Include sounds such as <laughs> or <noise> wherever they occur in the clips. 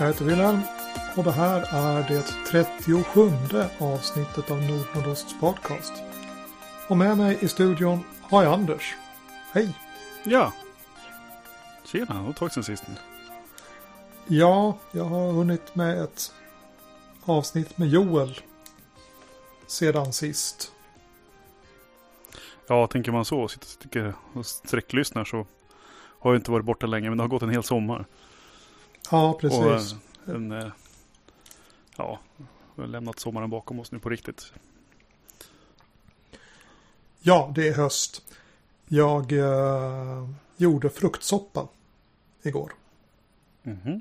Jag heter Wilhelm och det här är det 37 avsnittet av Nordnordosts podcast. Och med mig i studion har jag Anders. Hej! Ja. Tjena, det var ett tag sedan sist. Ja, jag har hunnit med ett avsnitt med Joel sedan sist. Ja, tänker man så, sitter och sträcklyssnar så har jag inte varit borta länge, men det har gått en hel sommar. Ja, precis. Och, en, eh, ja, vi har lämnat sommaren bakom oss nu på riktigt. Ja, det är höst. Jag eh, gjorde fruktsoppa igår. Mm -hmm.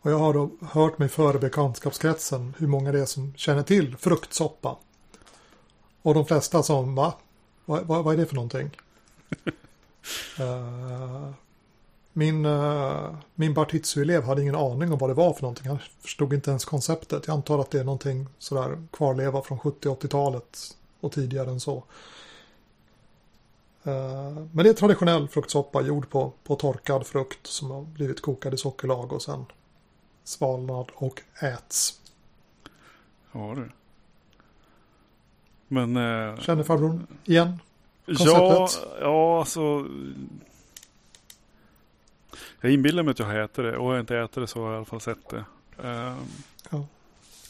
Och jag har då hört mig för i bekantskapskretsen hur många det är som känner till fruktsoppa. Och de flesta som, va? Vad, vad, vad är det för någonting? uh, <laughs> min uh, min Bartitsu-elev hade ingen aning om vad det var för någonting. Han förstod inte ens konceptet. Jag antar att det är någonting sådär kvarleva från 70-80-talet och tidigare än så. Uh, men det är traditionell fruktsoppa gjord på, på torkad frukt som har blivit kokad i sockerlag och sen svalnad och äts. Ja du. Men... Eh, Känner farbrorn igen konceptet? Ja, ja alltså. Jag inbillar mig att jag har ätit det och har jag inte ätit det så har jag i alla fall sett det. Eh, ja.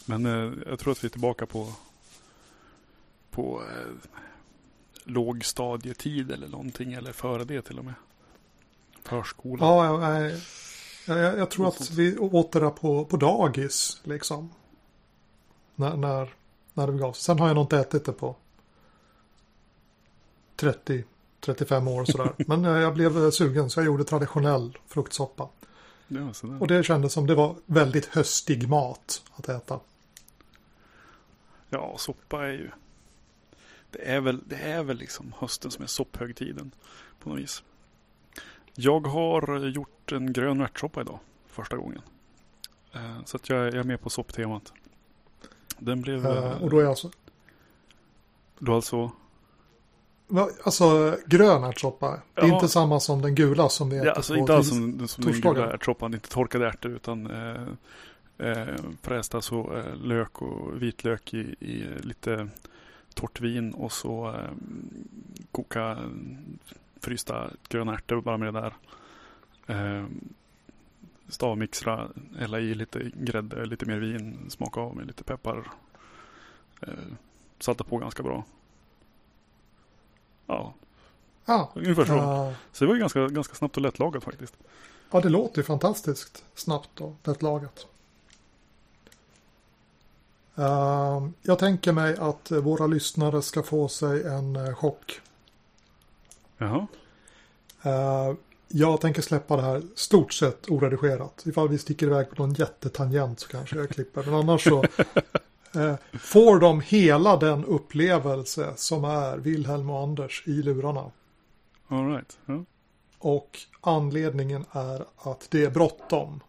Men eh, jag tror att vi är tillbaka på på eh, lågstadietid eller någonting eller före det till och med. Förskola. Ja, jag, jag, jag tror att vi åt det där på, på dagis liksom. När, när, när det begav sig. Sen har jag nog inte ätit det på 30, 35 år sådär. <laughs> Men eh, jag blev sugen så jag gjorde traditionell fruktsoppa. Ja, och det kändes som det var väldigt höstig mat att äta. Ja, soppa är ju. Det är väl, det är väl liksom hösten som är sopphögtiden på något vis. Jag har gjort en grön ärtsoppa idag. Första gången. Eh, så att jag, är med på sopptemat. Den blev... Och då är alltså? Då alltså? Alltså grön ärtsoppa. Det är inte samma som den gula som vi äter ja, alltså på inte alls som, som den gula ärtsoppan. Inte torkade ärtor utan eh, eh, frästa alltså, eh, lök och vitlök i, i lite torrt vin och så eh, koka frysta gröna ärtor bara med det där. Eh, stavmixra, hälla i lite grädde, lite mer vin, smaka av med lite peppar. Eh, salta på ganska bra. Ja, ja. ungefär så. Uh, så det var ju ganska, ganska snabbt och lättlagat faktiskt. Ja, det låter ju fantastiskt snabbt och lättlagat. Uh, jag tänker mig att våra lyssnare ska få sig en uh, chock. Jaha. Uh, jag tänker släppa det här stort sett oredigerat. Ifall vi sticker iväg på någon jättetangent så kanske jag klipper. Men annars så <laughs> får de hela den upplevelse som är Wilhelm och Anders i lurarna. All right. Yeah. Och anledningen är att det är bråttom.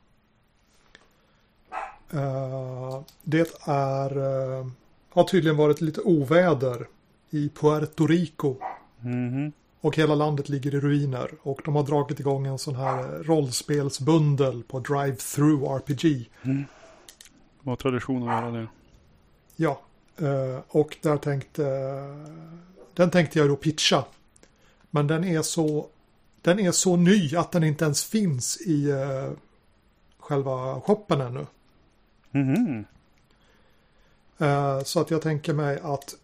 Uh, det är, uh, har tydligen varit lite oväder i Puerto Rico. Mm -hmm. Och hela landet ligger i ruiner. Och de har dragit igång en sån här rollspelsbundel på Drive-Through RPG. Mm. De har tradition att göra det. Ja. Uh, och där tänkte, den tänkte jag då pitcha. Men den är så, den är så ny att den inte ens finns i själva shoppen ännu. Mm. Uh, så att jag tänker mig att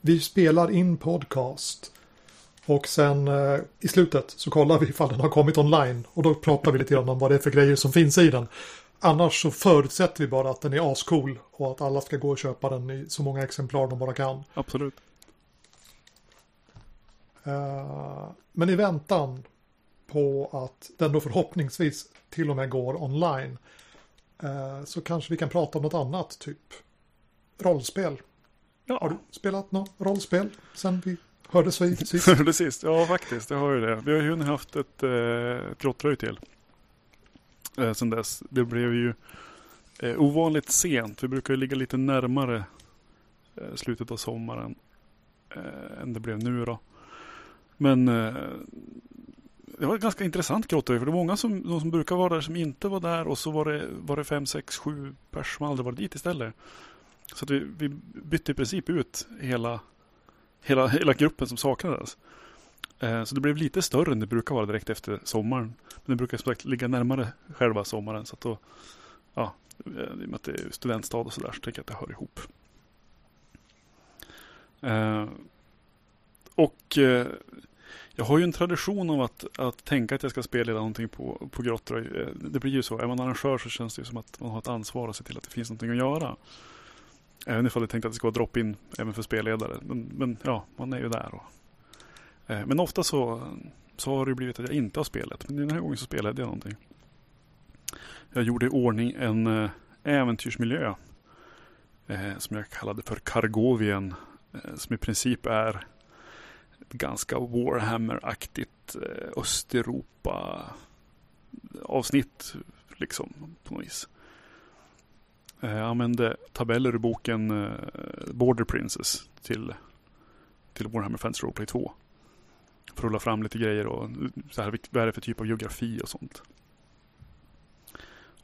vi spelar in podcast. Och sen uh, i slutet så kollar vi ifall den har kommit online. Och då pratar vi lite grann om vad det är för grejer som finns i den. Annars så förutsätter vi bara att den är ascool. Och att alla ska gå och köpa den i så många exemplar de bara kan. Absolut. men i väntan på att den då förhoppningsvis till och med går online Eh, så kanske vi kan prata om något annat, typ rollspel. Ja. Har du spelat något rollspel sen vi hördes sist? <laughs> Hörde sist? Ja, faktiskt. Jag har ju det. Vi har ju haft ett, eh, ett grottröj till. Eh, sen dess. Det blev ju eh, ovanligt sent. Vi brukar ju ligga lite närmare eh, slutet av sommaren eh, än det blev nu då. Men eh, det var ett ganska intressant grotta för det var många som, de som brukar vara där som inte var där och så var det, var det fem, sex, sju personer som aldrig varit dit istället. Så att vi, vi bytte i princip ut hela, hela, hela gruppen som saknades. Eh, så det blev lite större än det brukar vara direkt efter sommaren. Men det brukar som sagt ligga närmare själva sommaren. Så att då, ja, eh, i och med att det är studentstad och sådär så tänker jag att det hör ihop. Eh, och jag har ju en tradition av att, att tänka att jag ska spela någonting på, på grottor. Det blir ju så. Är man arrangör så känns det som att man har ett ansvar att se till att det finns någonting att göra. Även ifall jag tänkte att det ska vara drop-in även för spelledare. Men, men, ja, man är ju där. Och, Eh, men ofta så, så har det blivit att jag inte har spelat. Men den här gången så spelade jag någonting. Jag gjorde i ordning en eh, äventyrsmiljö. Eh, som jag kallade för Kargovien. Som i princip är ganska Warhammer-aktigt Östeuropa-avsnitt. Liksom på något vis. Jag använde tabeller ur boken Border Princess till, till Warhammer Fantasy Roleplay 2. Rulla fram lite grejer och så här, vad är det för typ av geografi och sånt.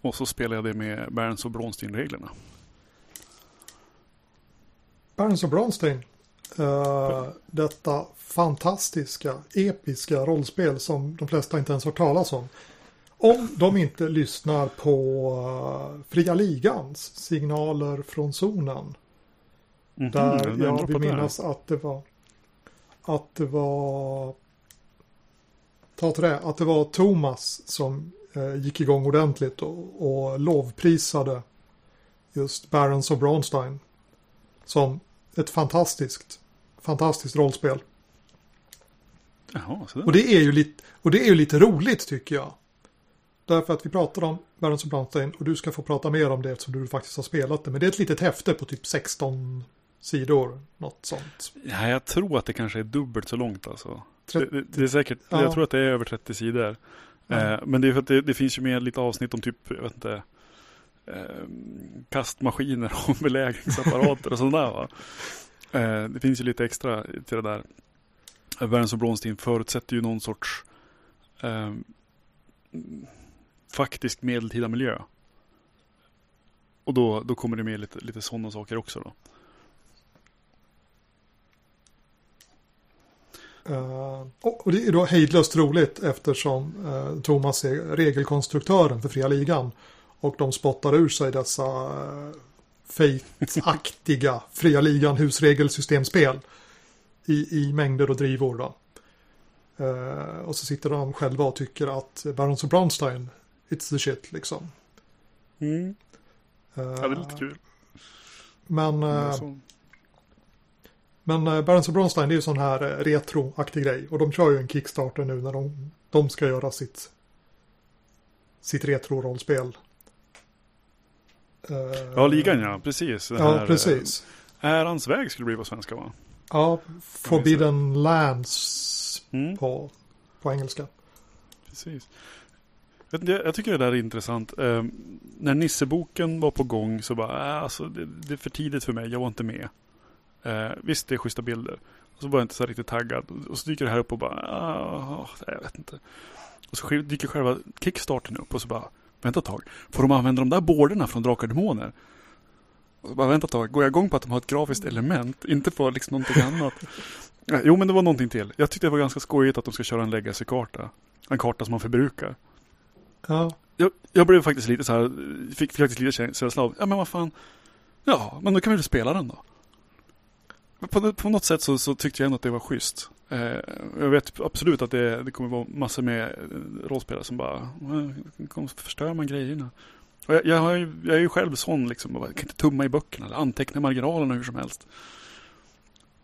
Och så spelade jag det med Berns och Bronstein-reglerna. Berns och Bronstein. Uh, detta fantastiska, episka rollspel som de flesta inte ens har talas om. Om de inte lyssnar på uh, Fria Ligans signaler från zonen. Mm -hmm, där jag vill minnas att det var att det var ta till det, att det var Thomas som uh, gick igång ordentligt och, och lovprisade just Barons of Bronstein som ett fantastiskt fantastiskt rollspel. Jaha, och, det är ju lite, och det är ju lite roligt tycker jag. Därför att vi pratar om Barons of Brownstein och du ska få prata mer om det eftersom du faktiskt har spelat det. Men det är ett litet häfte på typ 16 sidor, något sånt. Ja, jag tror att det kanske är dubbelt så långt alltså. 30, det, det, är säkert, ja. jag tror att det är över 30 sidor. Eh, men det är för att det, det, finns ju med lite avsnitt om typ, jag vet inte, eh, kastmaskiner och <laughs> belägringsapparater och sådär va. Eh, det finns ju lite extra till det där. Värns och Bronstein förutsätter ju någon sorts eh, faktisk medeltida miljö. Och då, då kommer det med lite, lite sådana saker också då. Uh, och det är då hejdlöst roligt eftersom uh, Thomas är regelkonstruktören för Fria Ligan. Och de spottar ur sig dessa uh, Fate-aktiga <laughs> fria ligan husregelsystemspel i, i mängder och drivor. Då. Uh, och så sitter de själva och tycker att Barons of Brownstein, it's the shit liksom. Mm. Uh, ja, det är lite kul. Men, uh, men Barons of Brownstein det är ju sån här retroaktig grej. Och de kör ju en Kickstarter nu när de, de ska göra sitt, sitt retro-rollspel. Uh, ja, ligan ja, precis. Den ja, här, precis. Eh, Ärans väg skulle det bli på svenska va? Ja, Forbidden Lands mm. på, på engelska. Precis. Jag, jag tycker det där är intressant. Eh, när Nisseboken var på gång så bara, äh, alltså, det, det, är för tidigt för mig, jag var inte med. Eh, visst, det är schyssta bilder. Och så var jag inte så riktigt taggad. Och så dyker det här upp och bara, ah, jag vet inte. Och så dyker själva kickstarten upp och så bara, Vänta ett tag. Får de använda de där borderna från Drakar Demoner? bara vänta ett tag. Går jag igång på att de har ett grafiskt element? Inte på liksom någonting annat. Jo, men det var någonting till. Jag tyckte det var ganska skojigt att de ska köra en legacy-karta. En karta som man förbrukar. Ja. Jag, jag blev faktiskt lite så här, fick, fick faktiskt lite känsla av, ja men vad fan. Ja, men då kan vi väl spela den då. På, på något sätt så, så tyckte jag ändå att det var schysst. Eh, jag vet absolut att det, det kommer vara massor med eh, rollspelare som bara förstör man grejerna. Och jag, jag, har ju, jag är ju själv sån liksom. Jag kan inte tumma i böckerna eller anteckna marginalerna hur som helst.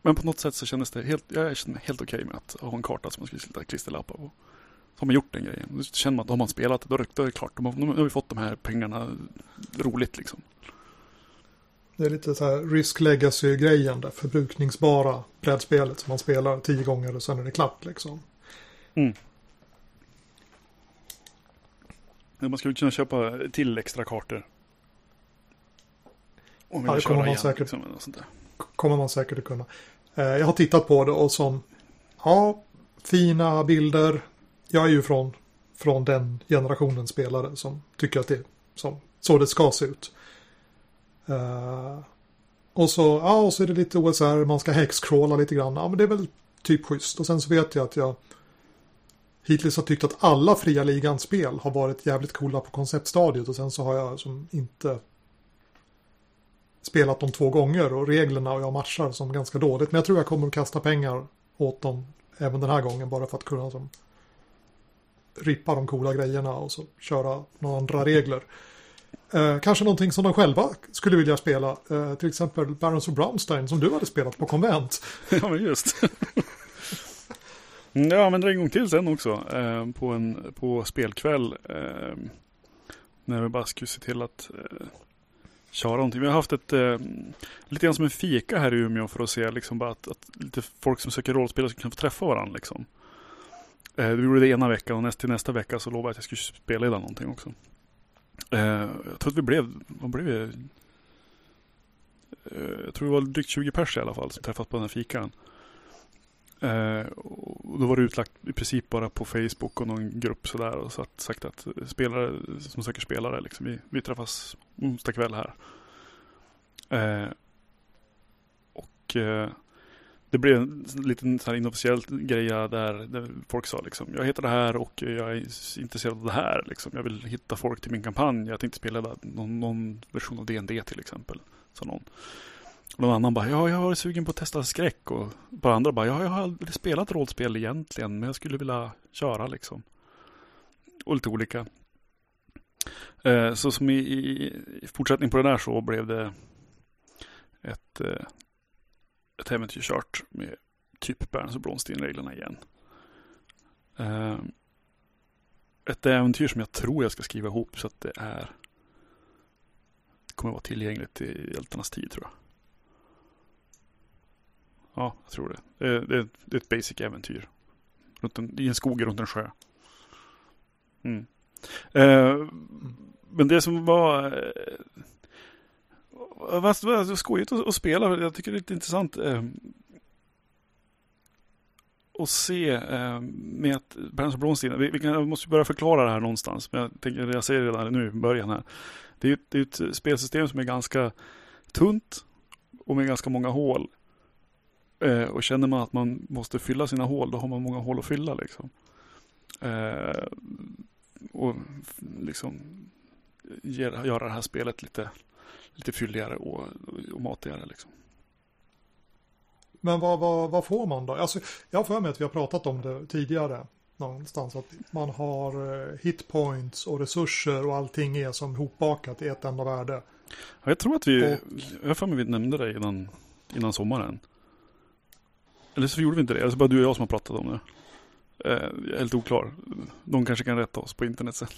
Men på något sätt så kändes det helt, jag kände mig helt okej okay med att ha en karta som man skulle sätta klisterlappar på. Så har man gjort den grejen. Då känner man att då har man spelat det, då, då är det klart. Då har vi fått de här pengarna roligt liksom. Det är lite så här risk legacy-grejen där. Förbrukningsbara brädspelet som man spelar tio gånger och sen är det klart liksom. Mm. Man skulle kunna köpa till extra kartor. Om ja, det kommer man, igen, säkert, liksom, kommer man säkert att kunna. Eh, jag har tittat på det och som, ja, fina bilder, jag är ju från, från den generationen spelare som tycker att det är som, så det ska se ut. Uh, och så, ja, och så är det lite OSR, man ska hexcrawla lite grann. Ja, men det är väl typ schysst. Och sen så vet jag att jag hittills har tyckt att alla fria Ligans spel har varit jävligt coola på konceptstadiet. Och sen så har jag som inte spelat dem två gånger och reglerna och jag matchar som ganska dåligt. Men jag tror jag kommer att kasta pengar åt dem även den här gången bara för att kunna som rippa de coola grejerna och så köra några andra regler. Eh, kanske någonting som de själva skulle vilja spela. Eh, till exempel Barons of Brownstein som du hade spelat på konvent. <laughs> ja, men just. Mm, jag använder det en gång till sen också. Eh, på en på spelkväll. Eh, när vi bara skulle se till att eh, köra någonting. Vi har haft ett eh, lite grann som en fika här i Umeå för att se liksom bara att, att lite folk som söker rollspel ska kunna få träffa varandra liksom. Eh, vi gjorde det ena veckan och näst, till nästa vecka så lovade jag att jag skulle spela i någonting också. Eh, jag tror att vi blev, vad blev vi? Eh, jag tror det var drygt 20 pers i alla fall som träffats på den här fikan. Eh, och då var det utlagt i princip bara på Facebook och någon grupp sådär och så att, sagt att spelare som söker spelare liksom, vi, vi träffas onsdag kväll här. Eh, och eh, det blev en liten så här inofficiell grej där, där folk sa liksom jag heter det här och jag är intresserad av det här. Liksom. Jag vill hitta folk till min kampanj. Jag tänkte spela någon, någon version av DND till exempel. Så någon. Och någon annan bara, ja jag var sugen på att testa skräck. Och bara andra bara, ja jag har aldrig spelat rollspel egentligen. Men jag skulle vilja köra liksom. Och lite olika. Eh, så som i, i, i, fortsättning på det där så blev det ett eh, ett äventyr kört med typ Berns och Blomsten-reglerna igen. Uh, ett äventyr som jag tror jag ska skriva ihop så att det är det kommer vara tillgängligt i hjältarnas tid tror jag. Ja, jag tror det. Det är, det är, det är ett basic äventyr. Runt en, I en skog runt en sjö. Mm. Uh, men det som var eh, Fast det var skojigt att, att spela. Jag tycker det är lite intressant eh, att se eh, med att Berns och Blomstein. Vi, vi, kan, vi måste börja förklara det här någonstans. Men jag, tänker, jag säger redan nu i början här. Det är, det är ett spelsystem som är ganska tunt och med ganska många hål. Eh, och känner man att man måste fylla sina hål, då har man många hål att fylla. Liksom. Eh, och liksom göra det här spelet lite lite fylligare och, och matigare. Liksom. Men vad, vad, vad får man då? Alltså, jag har för mig att vi har pratat om det tidigare någonstans. Att man har eh, hitpoints och resurser och allting är som hopbakat i ett enda värde. Ja, jag tror att vi, och, jag för mig vi nämnde det innan, innan sommaren. Eller så gjorde vi inte det, eller så bara du och jag som har pratat om det. Eh, jag är helt oklar. De kanske kan rätta oss på internet sen.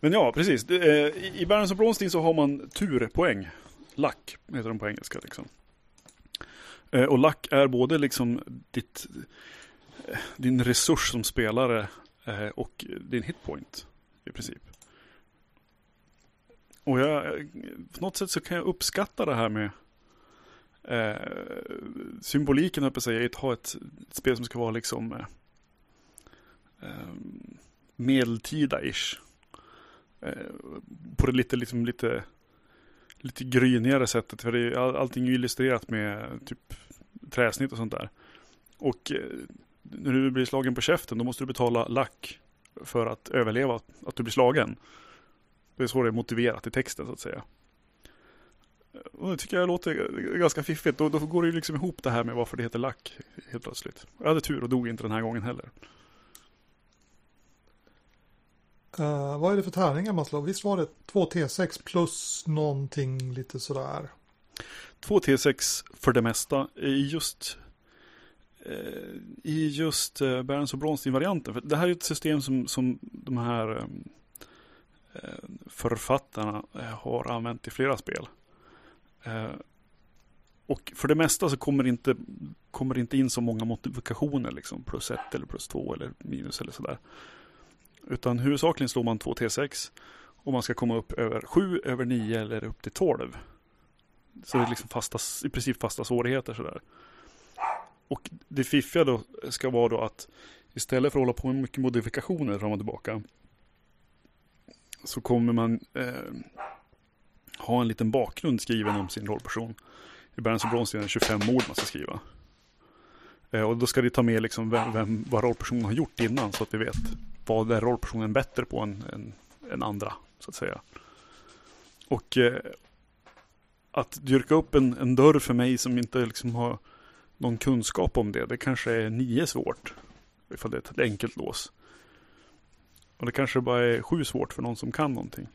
Men ja, precis. Eh, I Barons of Bronstein så har man turpoäng. Lack heter de på engelska. Liksom. Eh, och lack är både liksom ditt, eh, din resurs som spelare och din hitpoint i princip. Och jag, på något sätt så kan jag uppskatta det här med eh, symboliken, jag att ha ett, ett, spel som ska vara liksom eh, medeltida-ish. Eh, på det lite, liksom, lite, lite grynigare sättet. För det är, all, allting är illustrerat med typ träsnitt och sånt där. Och eh, när du blir slagen på käften då måste du betala lack för att överleva att du blir slagen. Det är så det är motiverat i texten så att säga. Eh, och det tycker jag låter ganska fiffigt. Då, då går det ju liksom ihop det här med varför det heter lack helt plötsligt. Jag hade tur och dog inte den här gången heller. Uh, vad är det för tärningar man slår? Visst var det 2 T6 plus någonting lite sådär? 2 T6 för det mesta i just uh, i just uh, Berns och Bronstein-varianten. För det här är ett system som, som de här um, författarna har använt i flera spel. Och för det mesta så kommer det inte, kommer det inte in så många modifikationer, liksom plus 1 eller plus 2 eller minus eller sådär. Utan huvudsakligen slår man 2 T6 och man ska komma upp över 7, över 9 eller upp till 12. Så det är liksom fasta, i princip fasta svårigheter sådär. och det fiffiga då ska vara då att istället för att hålla på med mycket modifikationer fram och tillbaka så kommer man eh, ha en liten bakgrund skriven om sin rollperson. I Berns och Brons är det 25 ord man ska skriva. Eh, och då ska det ta med liksom vem, vem, vad rollpersonen har gjort innan så att vi vet vad är rollpersonen bättre på än, än, än andra. Så att säga. Och eh, att dyrka upp en, en dörr för mig som inte liksom har någon kunskap om det, det kanske är nio svårt. Ifall det är ett enkelt lås. Och det kanske bara är sju svårt för någon som kan någonting.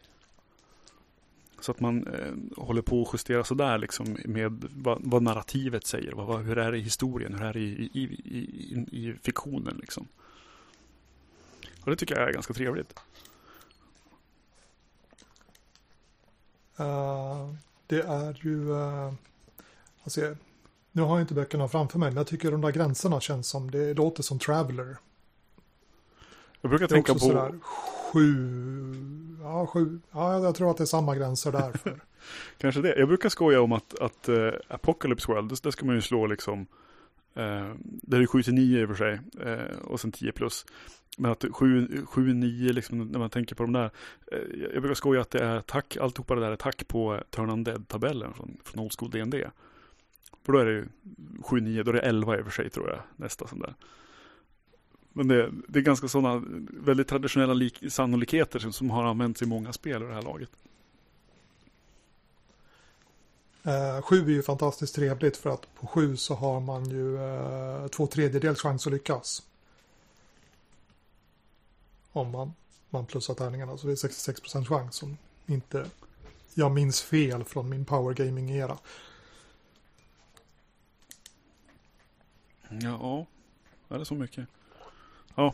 Så att man eh, håller på att justera sådär liksom med vad, vad narrativet säger. Vad, hur är det i historien? Hur är det i, i, i, i, i fiktionen liksom? Och det tycker jag är ganska trevligt. Uh, det är ju... Uh, alltså, nu har jag inte böckerna framför mig, men jag tycker de där gränserna känns som, det låter som Traveller. Jag brukar tänka på... Sådär, sju, ja, sju, ja, jag tror att det är samma gränser därför. <laughs> Kanske det. Jag brukar skoja om att, att uh, Apocalypse World, där ska man ju slå liksom, uh, där är 7 till 9 i och för sig, uh, och sen 10 plus. Men att 7, 7 9 liksom när man tänker på de där. uh, Jag brukar skoja att det är tack, alltihopa det där är tack på Turn Undead-tabellen från, från Old School D&D. För då är det ju 7 9, då är det 11 i och för sig tror jag, nästa sån där. Men det, det är ganska sådana väldigt traditionella lik, sannolikheter som, som har använts i många spel i det här laget. Uh, sju är ju fantastiskt trevligt för att på sju så har man ju uh, två tredjedels chans att lyckas. Om man, man plussar tärningarna så det är 66% chans om inte jag minns fel från min power gaming era. Ja, är det så mycket? Ja.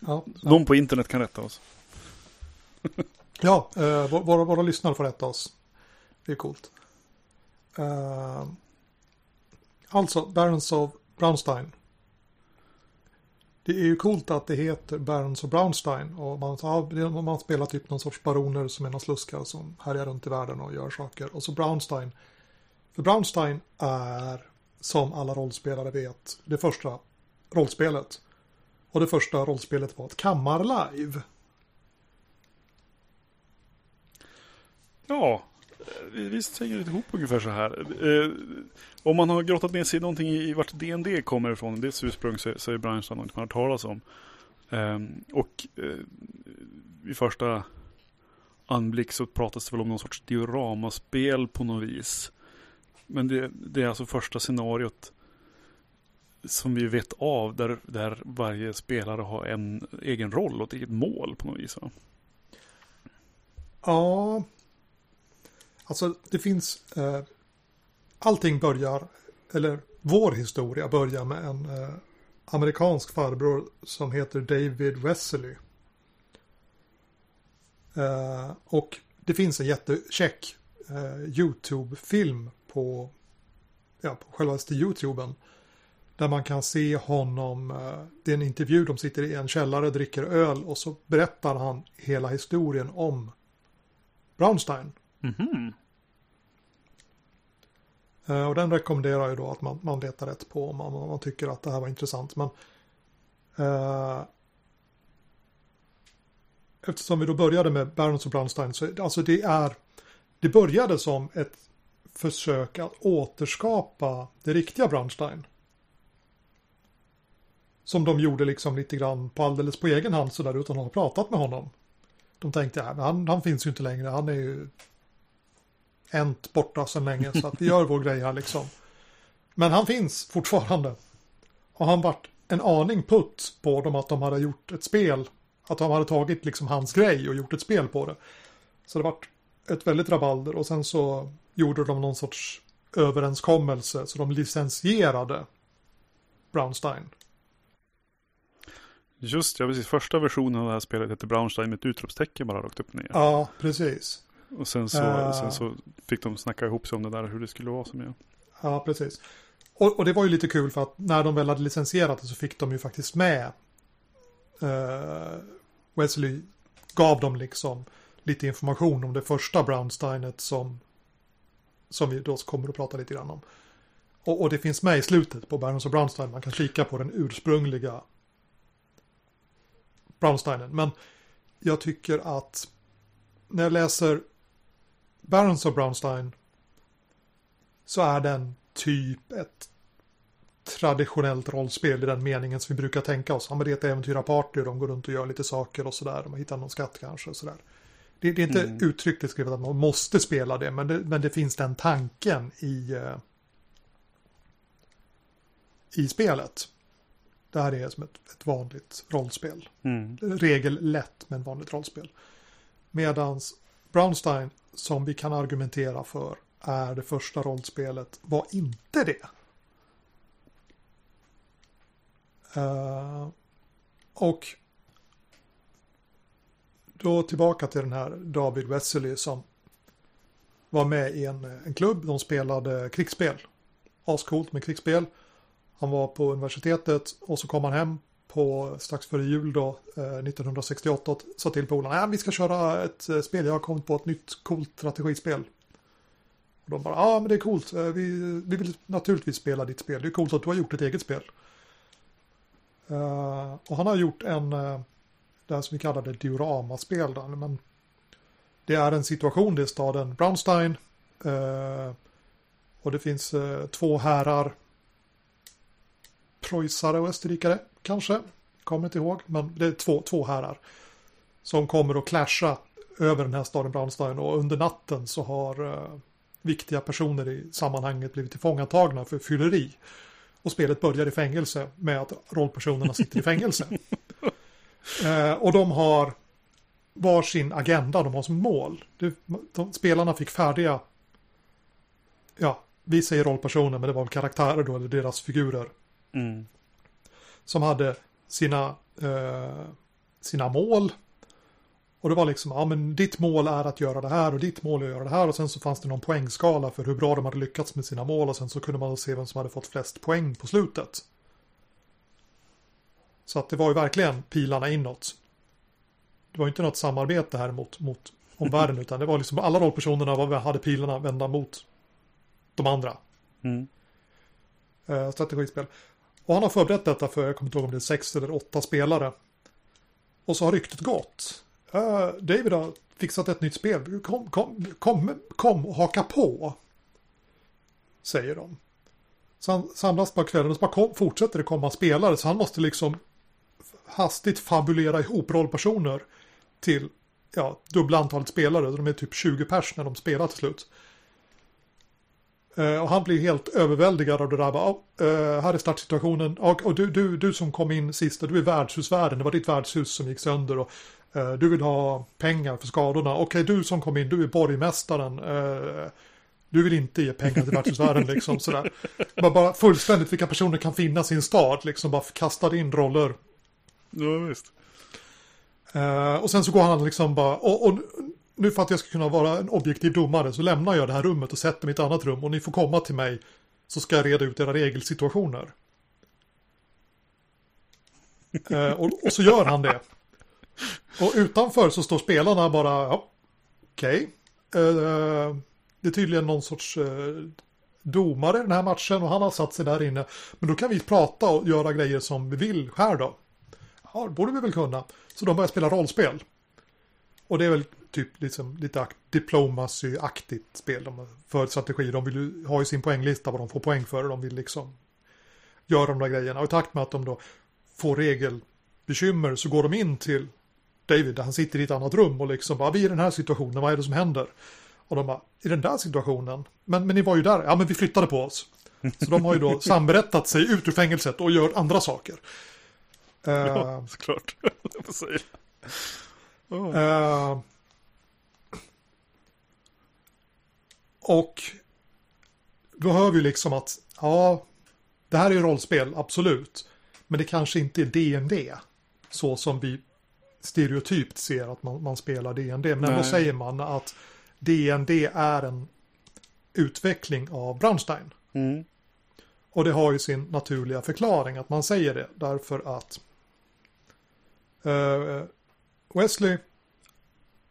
ja Någon ja. på internet kan rätta oss. <laughs> ja, eh, våra, våra lyssnare får rätta oss. Det är coolt. Eh, alltså, Barons of Brownstein. Det är ju coolt att det heter Barons of Brownstein. Och man, man spelar typ någon sorts baroner som är några sluskar som härjar runt i världen och gör saker. Och så Brownstein. För Brownstein är, som alla rollspelare vet, det första rollspelet. Och det första rollspelet var ett kammarlive. Ja, visst hänger det ihop ungefär så här. Eh, om man har grottat ner sig i någonting i vart DND kommer ifrån, dess ursprung så, så är branschen något man har talas om. Eh, och eh, vid första anblick så pratas det väl om någon sorts dioramaspel på något vis. Men det, det är alltså första scenariot som vi vet av där, där varje spelare har en egen roll och ett eget mål på något vis. Va? Ja, alltså det finns, eh, allting börjar, eller vår historia börjar med en eh, amerikansk farbror som heter David Wesley. Eh, och det finns en jättecheck eh, YouTube-film på, ja, på självaste YouTuben där man kan se honom, eh, det är en intervju, de sitter i en källare, dricker öl och så berättar han hela historien om Brownstein. Mm -hmm. Och den rekommenderar ju då att man, man letar rätt på om man, man tycker att det här var intressant. Men eh, Eftersom vi då började med Barons och Brownstein så alltså det är Det började som ett försök att återskapa det riktiga Brownstein. Som de gjorde liksom lite grann på alldeles på egen hand sådär utan att ha pratat med honom. De tänkte, ja, han, han finns ju inte längre, han är ju änt borta sedan länge så att vi gör vår grej här liksom. Men han finns fortfarande. Och han vart en aning putt på dem att de hade gjort ett spel. Att de hade tagit liksom hans grej och gjort ett spel på det. Så det vart ett väldigt rabalder och sen så gjorde de någon sorts överenskommelse så de licensierade Brownstein. Just ja, precis. Första versionen av det här spelet heter Brownstein med ett utropstecken bara rakt upp och ner. Ja, precis. Och sen så, uh, sen så fick de snacka ihop sig om det där hur det skulle vara som jag. Ja, precis. Och, och, det var ju lite kul för att när de väl hade licensierat det så fick de ju faktiskt med uh, Wesley gav dem liksom lite information om det första Brownsteinet som som vi då kommer att prata lite grann om. Och, och, det finns med i slutet på Barons of Brownstein. Man kan kika på den ursprungliga Brownsteinen. Men jag tycker att när jag läser Barons of Brownstein så är den typ ett traditionellt rollspel i den meningen som vi brukar tänka oss. Ja, men det är ett äventyrarparty och de går runt och gör lite saker och sådär. De hittar någon skatt kanske och sådär. Det, det är inte mm. uttryckligt skrivet att man måste spela det, men det, men det finns den tanken i, uh, i spelet. Det här är som ett, ett vanligt rollspel. Mm. Regel lätt, men vanligt rollspel. Medans Brownstein, som vi kan argumentera för, är det första rollspelet, var inte det. Uh, och då tillbaka till den här David Wesley som var med i en, en klubb. De spelade krigsspel. Ascoolt med krigsspel. Han var på universitetet och så kom han hem på strax före jul då, eh, 1968 och sa till polarna, att vi ska köra ett eh, spel, jag har kommit på ett nytt coolt strategispel. Och de bara, ja men det är coolt, eh, vi, vi vill naturligtvis spela ditt spel, det är coolt att du har gjort ett eget spel. Uh, och han har gjort en, uh, det här som vi kallade dioramaspel. Då, men det är en situation, det är staden Brownstein. Uh, och det finns uh, två härar. Preussare och österrikare kanske. Kommer inte ihåg, men det är två, två herrar. Som kommer att clasha över den här staden Brownstein och under natten så har viktiga personer i sammanhanget blivit tillfångatagna för fylleri. Och spelet börjar i fängelse med att rollpersonerna sitter i fängelse. <laughs> eh, och de har var sin agenda, de har som mål. Det, de, spelarna fick färdiga, ja, vi säger rollpersoner, men det var väl karaktärer då, eller deras figurer. Mm. Som hade sina, eh, sina mål och det var liksom, ja men ditt mål är att göra det här och ditt mål är att göra det här och sen så fanns det någon poängskala för hur bra de hade lyckats med sina mål och sen så kunde man se vem som hade fått flest poäng på slutet. Så att det var ju verkligen pilarna inåt. Det var ju inte något samarbete här mot, mot omvärlden <laughs> utan det var liksom alla rollpersonerna hade pilarna vända mot de andra. Mm. Uh, strategispel. Och han har förberett detta för, jag kommer inte ihåg om det är sex eller åtta spelare. Och så har ryktet gått Uh, David har fixat ett nytt spel. Kom, kom, kom, kom och haka på. Säger de. Så han samlas på kvällen och så bara kom, fortsätter det komma spelare. Så han måste liksom hastigt fabulera ihop rollpersoner till ja, dubbla antalet spelare. De är typ 20 pers när de spelar till slut. Uh, och han blir helt överväldigad av det där. Bara, uh, här är startsituationen. Och, du, du, du som kom in sist, du är värdshusvärden. Det var ditt värdshus som gick sönder. Och Eh, du vill ha pengar för skadorna. Okej, du som kom in, du är borgmästaren. Eh, du vill inte ge pengar till värdshusvärden liksom sådär. Bara, bara fullständigt vilka personer kan finnas i en stad. Liksom bara kastade in roller. Ja, visst. Och sen så går han liksom bara, och, och, nu för att jag ska kunna vara en objektiv domare så lämnar jag det här rummet och sätter mig i ett annat rum och ni får komma till mig så ska jag reda ut era regelsituationer. Eh, och, och, så gör han det. Och utanför så står spelarna bara, ja, okej. Okay. Eh, det är tydligen någon sorts eh, domare i den här matchen och han har satt sig där inne. Men då kan vi prata och göra grejer som vi vill här då. Ja, det borde vi väl kunna. Så de börjar spela rollspel. Och det är väl typ liksom lite diplomacy-aktigt spel. De för strategi. De vill ju ha i sin poänglista vad de får poäng för. De vill liksom göra de där grejerna. Och i takt med att de då får regelbekymmer så går de in till David, han sitter i ett annat rum och liksom bara, vi är i den här situationen, vad är det som händer? Och de bara, i den där situationen? Men, men ni var ju där, ja men vi flyttade på oss. Så de har ju då <laughs> samberättat sig ut ur fängelset och gör andra saker. Ja, uh, såklart. <laughs> uh, och då hör vi liksom att, ja, det här är ju rollspel, absolut. Men det kanske inte är D&D så som vi stereotypt ser att man, man spelar DND. Men ändå säger man att DND är en utveckling av Brownstein. Mm. Och det har ju sin naturliga förklaring att man säger det därför att uh, Wesley,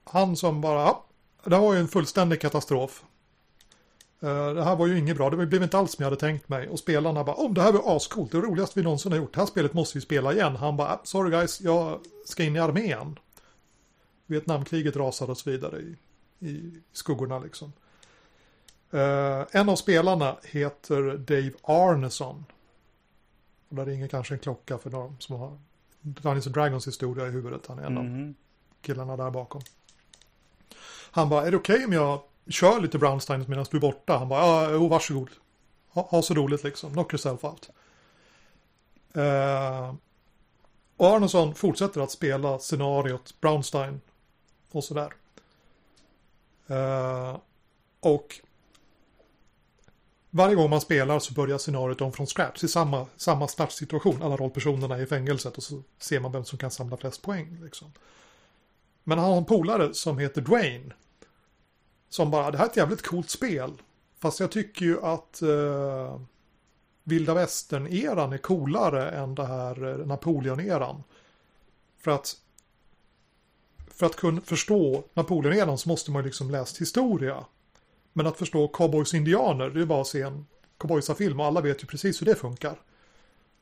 han som bara, ja, det var ju en fullständig katastrof. Uh, det här var ju inget bra, det blev inte alls som jag hade tänkt mig. Och spelarna bara, om det här var ascoolt, det roligaste vi någonsin har gjort, det här spelet måste vi spela igen. Han bara, sorry guys, jag ska in i armén. Vietnamkriget rasade och så vidare i, i skuggorna liksom. Uh, en av spelarna heter Dave Arneson. Och där ringer kanske en klocka för de som har Dungeons Dragons historia i huvudet. Han är en mm. av killarna där bakom. Han bara, är det okej okay om jag kör lite Brownstein medan du är borta? Han bara, ja, oh, varsågod. Ha, ha så roligt liksom, knock yourself out. Eh, och Arneson fortsätter att spela scenariot Brownstein och sådär. Eh, och varje gång man spelar så börjar scenariot om från scratch i samma, samma startsituation. Alla rollpersonerna är i fängelset och så ser man vem som kan samla flest poäng. Liksom. Men han har en polare som heter Dwayne. Som bara, det här är ett jävligt coolt spel. Fast jag tycker ju att uh, vilda västern-eran är coolare än det här uh, Napoleon-eran. För att för att kunna förstå Napoleon-eran så måste man ju liksom läst historia. Men att förstå cowboys indianer, det är bara att se en cowboysafilm och alla vet ju precis hur det funkar.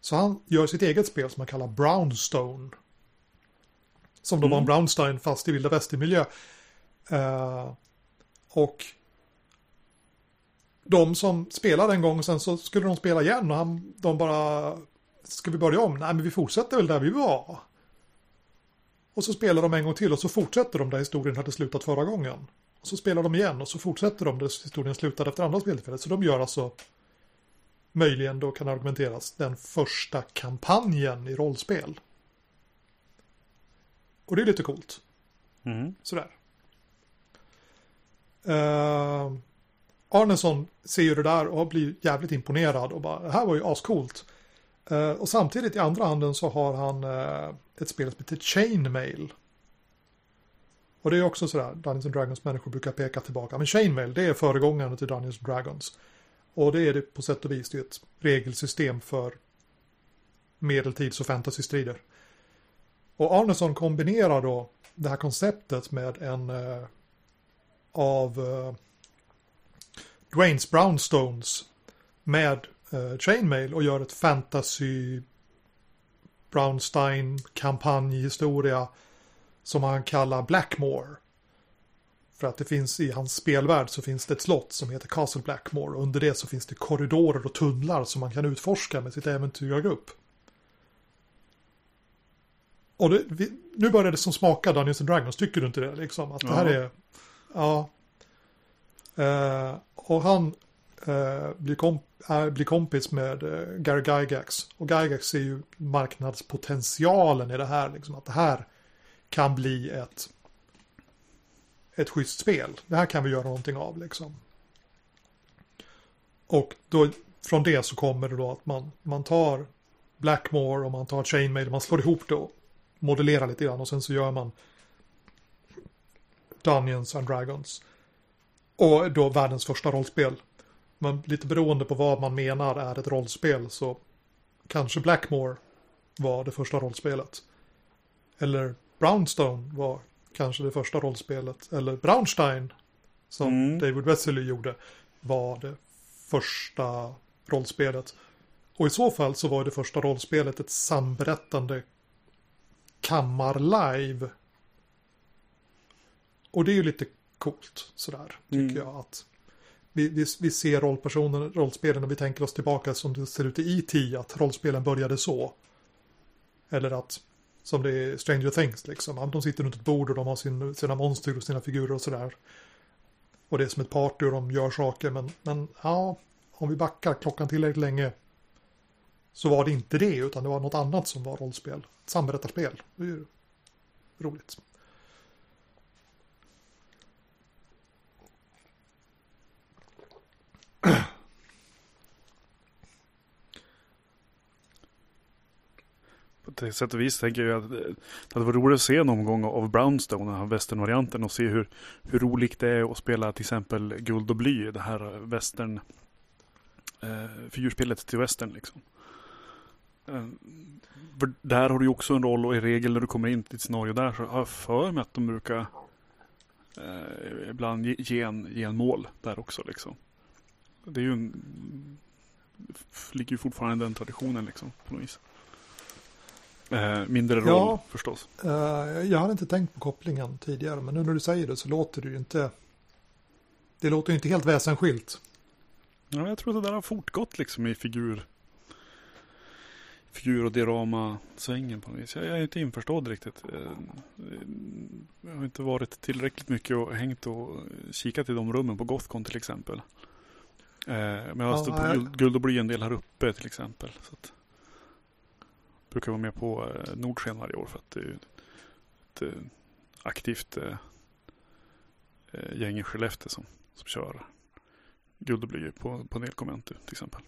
Så han gör sitt eget spel som han kallar Brownstone. Som då mm. var en mm. Brownstein fast i vilda västern-miljö. Uh, och de som spelade en gång och sen så skulle de spela igen och han, de bara Ska vi börja om? Nej men vi fortsätter väl där vi var. Och så spelar de en gång till och så fortsätter de där historien hade slutat förra gången. Och så spelar de igen och så fortsätter de där historien slutade efter andra speltillfället. Så de gör alltså möjligen då kan argumenteras den första kampanjen i rollspel. Och det är lite coolt. Mm. Sådär. Eh, uh, Arneson ser ju det där och blir jävligt imponerad och bara, det här var ju ascoolt. Uh, och samtidigt i andra handen så har han uh, ett spel som heter Chainmail. Och det är också sådär, Dungeons and Dragons människor brukar peka tillbaka. Men Chainmail, det är föregångaren till Dungeons and Dragons. Och det är det på sätt och vis, det är ett regelsystem för medeltids och fantasystrider. Och Arneson kombinerar då det här konceptet med en uh, av uh, Dwaynes Brownstones med uh, Chainmail och gör ett fantasy Brownstein kampanjhistoria som han kallar Blackmore. För att det finns i hans spelvärld så finns det ett slott som heter Castle Blackmore och under det så finns det korridorer och tunnlar som man kan utforska med sitt äventyrargrupp. Och det, vi, nu börjar det som smaka Dungeons and Dragons, tycker du inte det? Liksom, att det här är... Ja. Eh, och han eh, blir, komp är, blir kompis med eh, Gary Gygax. Och Gygax ser ju marknadspotentialen i det här. Liksom, att det här kan bli ett, ett schysst spel. Det här kan vi göra någonting av liksom. Och då från det så kommer det då att man, man tar Blackmore och man tar Chainmail och man slår ihop det och modellerar lite grann och sen så gör man Dungeons and Dragons. Och då världens första rollspel. Men lite beroende på vad man menar är ett rollspel så kanske Blackmore var det första rollspelet. Eller Brownstone var kanske det första rollspelet. Eller Brownstein, som mm. David Wesley gjorde, var det första rollspelet. Och i så fall så var det första rollspelet ett samberättande kammarlive. Och det är ju lite coolt sådär, tycker mm. jag. att vi, vi, vi ser rollpersoner, rollspelen och vi tänker oss tillbaka som det ser ut i E.T. att rollspelen började så. Eller att som det är Stranger Things liksom. De sitter runt ett bord och de har sin, sina monster och sina figurer och sådär. Och det är som ett party och de gör saker. Men, men ja, om vi backar klockan tillräckligt länge så var det inte det utan det var något annat som var rollspel. Samberättarspel. Det är ju roligt. På sätt och vis tänker jag att eh, det hade varit roligt att se en omgång av Brownstone, den här västernvarianten och se hur, hur roligt det är att spela till exempel Guld och bly, det här västern eh, figurspelet till västern liksom. Eh, för där har du ju också en roll och i regel när du kommer in till ett scenario där så har jag för mig att de brukar eh, ibland ge, ge, en, ge en mål där också liksom. det är ju en, ligger ju fortfarande i den traditionen liksom på något vis. Eh, mindre roll ja, förstås. Eh, jag hade inte tänkt på kopplingen tidigare, men nu när du säger det så låter det ju inte... Det låter ju inte helt väsensskilt. Ja, jag tror att det där har fortgått liksom i figur figur och diorama-svängen på något vis. Jag är inte införstådd riktigt. Eh, jag har inte varit tillräckligt mycket och hängt och kikat i de rummen på Gothcon till exempel. Eh, men jag har stått på guld och bly en del här uppe till exempel. Så att, brukar vara med på eh, Nordsken varje år för att det är ett eh, aktivt eh, gäng i Skellefteå som, som kör guld och bly på, på Nelkomentu till exempel.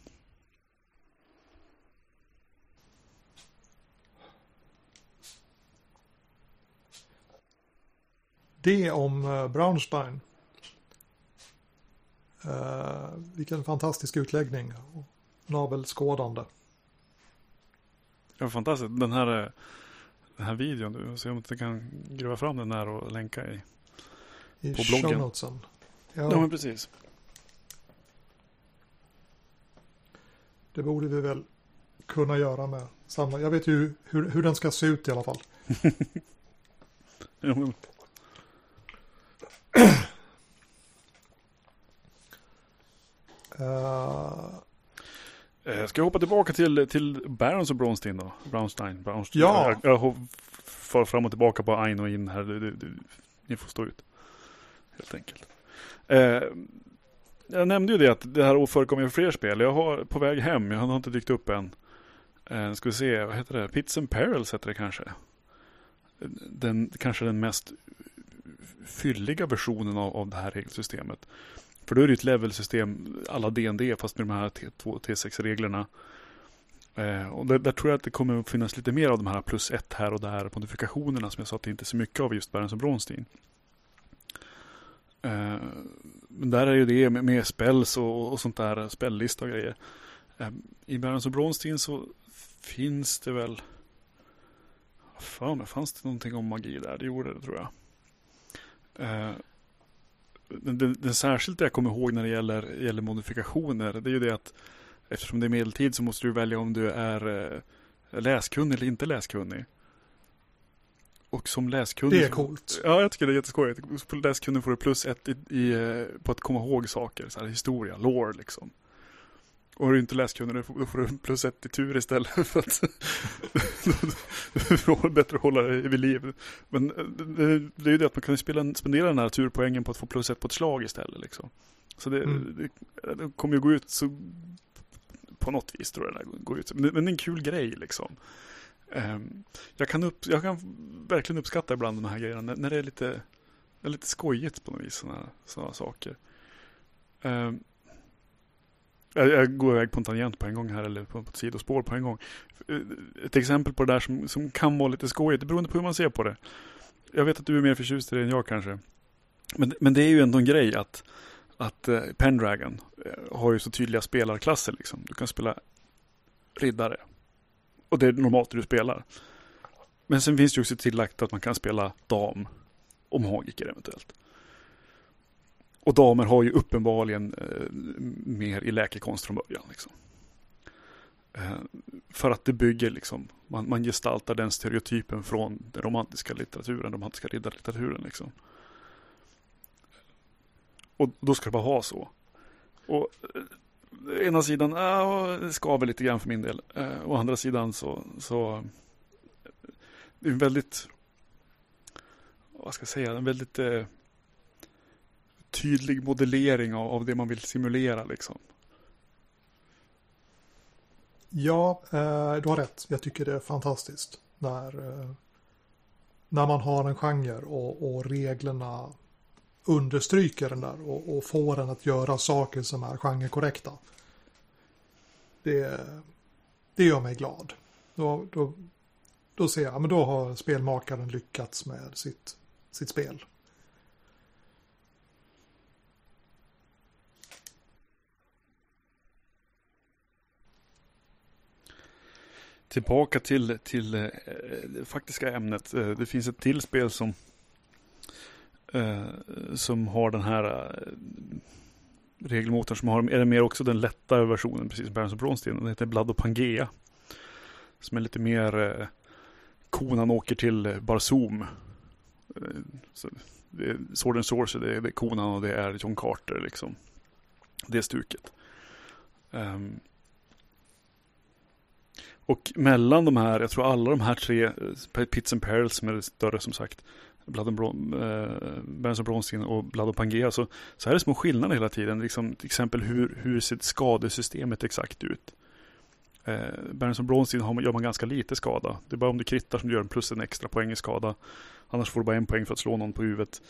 Det om Braunstein. Uh, vilken fantastisk utläggning. Navelskådande. Ja, fantastiskt. Den här, den här videon, du se om du kan gräva fram den där och länka i, I på bloggen. Notesen. Ja. ja, men precis. Det borde vi väl kunna göra med samma. Jag vet ju hur, hur den ska se ut i alla fall. <laughs> ja, men Uh, ska jag hoppa tillbaka till, till Barons och Bronstein då? Brownstein, Brownstein. Ja. Jag, jag far fram och tillbaka på Ain och in här. Du, du, du, ni får stå ut. Helt enkelt. Uh, jag nämnde ju det att det här förekommer i fler spel. Jag har på väg hem, jag har inte dykt upp än. Uh, ska vi se, vad heter det? Pits and Perils heter det kanske. Den, kanske den mest fylliga versionen av, av det här regelsystemet. För då är det ett levelsystem alla DND fast med de här T2 T6-reglerna. Eh, och där, där, tror jag att det kommer att finnas lite mer av de här plus ett här och där modifikationerna som jag sa att det inte är så mycket av just Berens och Bronstein. Eh, men där är ju det med, med spells och, och sånt där, spellista och grejer. Eh, I Berens och Bronstein så finns det väl för fanns det någonting om magi där? Det gjorde det tror jag. Eh, det särskilt jag kommer ihåg när det gäller, gäller modifikationer, det är ju det att eftersom det är medeltid så måste du välja om du är eh, läskunnig eller inte läskunnig. Och som läskunnig. Det är coolt. Ja, jag tycker det är jätteskojigt. Som läskunnig får du plus ett i, i, eh, på att komma ihåg saker. Så här, historia, lore liksom. Och är du inte läskunnig då får du plus ett i tur istället <laughs> för att <laughs> det är bättre att hålla dig vid liv. Men eh, det, är ju det att man kan spela, spendera den här turpoängen på att få plus ett på ett slag istället. Liksom. Så det, mm. det, det kommer ju gå ut så på något vis tror jag det går ut. Men, men det är en kul grej liksom. Um, jag, kan upp, jag kan verkligen uppskatta ibland de här grejerna när, det är lite, är lite skojigt på något vis. Sådana, sådana saker. Jag, jag, går iväg på en tangent på en gång här eller på, på ett sidospår på en gång. Eh, ett exempel på det där som, som kan vara lite skojigt, beroende på hur man ser på det. Jag vet att du är mer förtjust i det än jag kanske. Men, men det är ju ändå en grej att, att eh, Pendragon eh, har ju så tydliga spelarklasser. Liksom. Du kan spela riddare. Och det är normalt det du spelar. Men sen finns det ju också tillagt att man kan spela dam och magiker eventuellt. Och damer har ju uppenbarligen eh, mer i läkekonst från början. Liksom. Eh, för att det bygger liksom, man, man gestaltar den stereotypen från den romantiska litteraturen, den romantiska riddarlitteraturen. Liksom. Och då ska det bara vara så. Och eh, ena sidan, äh, det skaver lite grann för min del. Eh, å andra sidan så, så eh, det är en väldigt, vad ska jag säga, en väldigt eh, tydlig modellering av, av det man vill simulera liksom. Ja, eh, du har rätt. Jag tycker det är fantastiskt när, eh, när man har en genre och, och reglerna understryker den där och, och, får den att göra saker som är genrekorrekta. Det, det gör mig glad. Då, då, då ser jag, men då har spelmakaren lyckats med sitt, sitt spel. Tillbaka till, till eh, det faktiska ämnet. Eh, det finns ett till spel som, eh, som har den här regelmotorn som har, är det mer också den lätta versionen, precis som Berns och Bronstein. Den heter Blood och Pangea. Som är lite mer eh, konan åker till Barzoom. Eh, så det är Sword and Sorcery, det är, det är konan och det är John Carter liksom. Det är stuket. Um, och mellan de här, jag tror alla de här tre, eh, Pits and Perils som är större som sagt, Blood and Bron, eh, Bronstein och Blood och Pangea så, så är det små skillnader hela tiden. Liksom, till exempel hur, hur ser skadesystemet exakt ut? Eh, Barons och Bronstein har man, gör man ganska lite skada. Det är bara om du krittar som du gör en plus en extra poäng i skada. Annars får du bara en poäng för att slå någon på huvudet.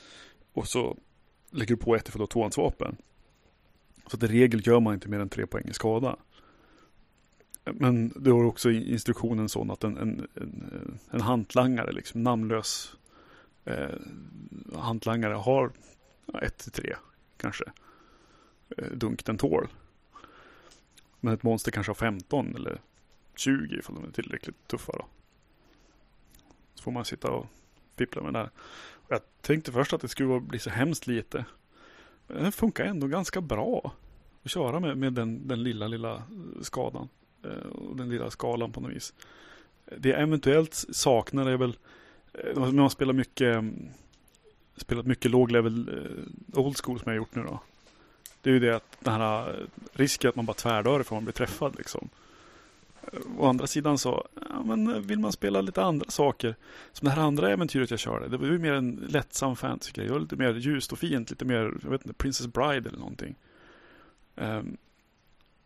Och så lägger du på ett för att du har. Så att i regel gör man inte mer än tre poäng i skada. Men det har också instruktionen sån att en, en, en, en hantlangare, liksom namnlös eh, hantlangare har ett till tre kanske eh, dunk den tål. Men ett monster kanske har 15 eller 20 ifall de är tillräckligt tuffa då. Så får man sitta och fippla med det där. Och jag tänkte först att det skulle bli så hemskt lite. Men det funkar ändå ganska bra att köra med, med den, den lilla, lilla skadan. Eh, och den lilla skalan på något vis. Det jag eventuellt saknar är väl eh, när har spelat mycket eh, spelat mycket låg level old school som jag har gjort nu då. Det är ju det att den här risken att man bara tvärdör ifrån man blir träffad liksom. Å andra sidan så, ja, men vill man spela lite andra saker. Som det här andra äventyret jag körde. Det var ju mer en lättsam fantasy-grej. Det var lite mer ljust och fint. Lite mer, jag vet inte, Princess Bride eller någonting. Um,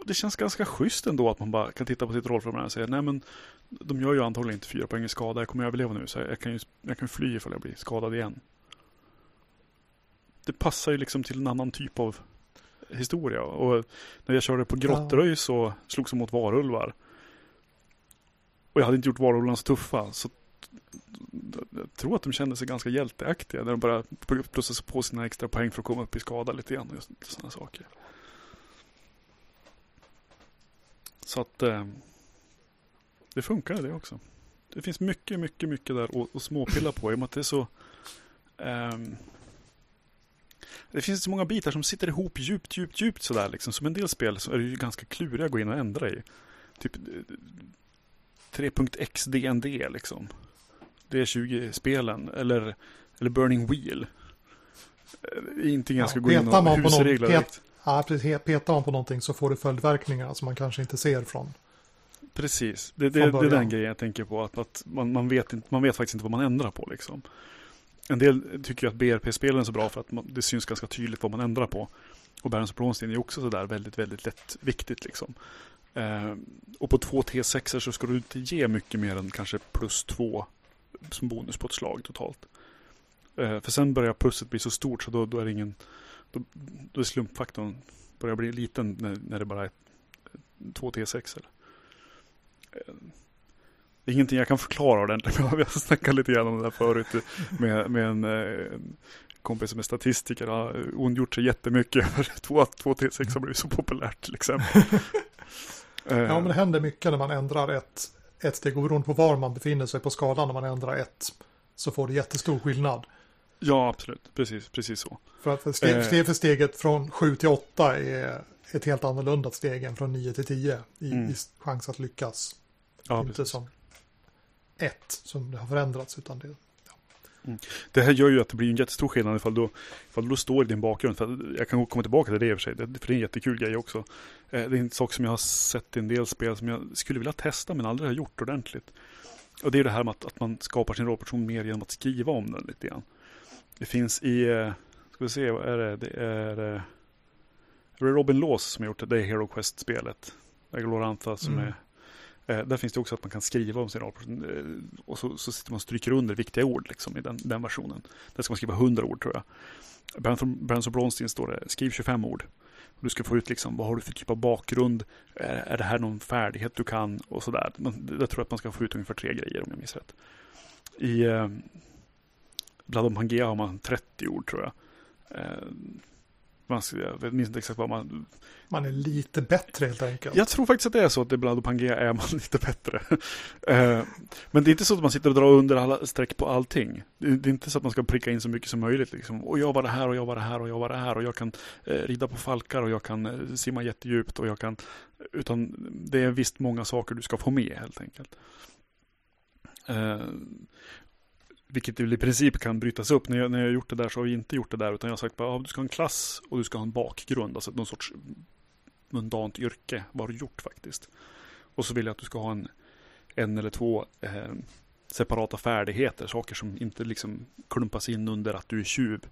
det känns ganska schysst ändå att man bara kan titta på sitt rollformulär och säga nej men de gör ju antagligen inte fyra poäng i skada. Jag kommer överleva nu så jag kan ju jag kan fly ifall jag blir skadad igen. Det passar ju liksom till en annan typ av historia. Och när jag körde på Grottröj så slogs jag mot varulvar. Och jag hade inte gjort varulvarna så tuffa. Så jag tror att de kände sig ganska hjälteaktiga när de började plussa på sina extra poäng för att komma upp i skada lite grann. Och sådana saker. Så att eh, det funkar det också. Det finns mycket, mycket, mycket där att, småpilla på i och med att det är så eh, det finns så många bitar som sitter ihop djupt, djupt, djupt sådär liksom. Som en del spel så är det ju ganska kluriga att gå in och ändra i. Typ 3.xdnd liksom. Det är 20-spelen. Eller, eller Burning Wheel. Det är ingenting jag ska ja, gå in och husregla direkt. Ja, precis. Petar man på någonting så får det följdverkningar som man kanske inte ser från. Precis, det, det, det är den grejen jag tänker på. Att, att man, man, vet inte, man vet faktiskt inte vad man ändrar på. Liksom. En del tycker att BRP-spelen är så bra för att man, det syns ganska tydligt vad man ändrar på. Och Barons of Bronstein är också sådär väldigt, väldigt lätt viktigt. Liksom. Eh, och på två T6 så ska du inte ge mycket mer än kanske plus två som bonus på ett slag totalt. Eh, för sen börjar plusset bli så stort så då, då är det ingen då, då är slumpfaktorn börjar bli liten när, när det bara är två T6. Eller. Eh, det är ingenting jag kan förklara ordentligt. <laughs> Vi har snackat lite grann om det där förut med, med en, eh, en kompis som är statistiker. Han har ondgjort sig jättemycket över <laughs> två, två T6 har blivit så populärt till exempel. <laughs> ja, men det händer mycket när man ändrar ett, ett steg. Beroende på var man befinner sig på skalan när man ändrar ett så får det jättestor skillnad. Ja, absolut. Precis, precis så. För att steg, eh. steg för steget från 7 till 8 är ett helt annorlunda steg än från 9 till 10 i, mm. i chans att lyckas. Ja, Inte precis. som ett som det har förändrats utan det Mm. Det här gör ju att det blir en jättestor skillnad ifall du, ifall du står i din bakgrund. För jag kan komma tillbaka till det i och för sig, för det är en jättekul grej också. Eh, det är en sak som jag har sett i en del spel som jag skulle vilja testa men aldrig har gjort ordentligt. Och det är det här med att, att man skapar sin rollperson mer genom att skriva om den lite grann. Det finns i, eh, ska vi se, vad är det? Det är, eh, Robin Laws som har gjort det, det är Hero Quest-spelet. Glorantha som mm. är Eh, där finns det också att man kan skriva om sin rollperson. Och så, så sitter man och stryker under viktiga ord liksom, i den, den versionen. Där ska man skriva 100 ord tror jag. Branson Bronstein står det, skriv 25 ord. Du ska få ut liksom, vad har du för typ av bakgrund? Är, är det här någon färdighet du kan? Och sådär. Jag tror att man ska få ut ungefär tre grejer om jag minns rätt. I Blood of Pangea har man 30 ord tror jag. Eh, Man, jag minns inte exakt vad man... Man är lite bättre helt enkelt. Jag tror faktiskt att det är så att i Blood och Pangea är man <laughs> lite bättre. Eh, men det är inte så att man sitter och drar under alla streck på allting. Det är inte så att man ska pricka in så mycket som möjligt. Liksom. Och jag var det här och jag var det här och jag var det här och jag kan eh, rida på falkar och jag kan simma jättedjupt och jag kan... Utan det är visst många saker du ska få med helt enkelt. Vilket i princip kan brytas upp. När jag, när jag har gjort det där så har vi inte gjort det där. Utan jag har sagt att ah, du ska ha en klass och du ska ha en bakgrund. Alltså någon sorts mundant yrke. Vad har du gjort faktiskt? Och så vill jag att du ska ha en, en eller två eh, separata färdigheter. Saker som inte liksom klumpas in under att du är tjuv.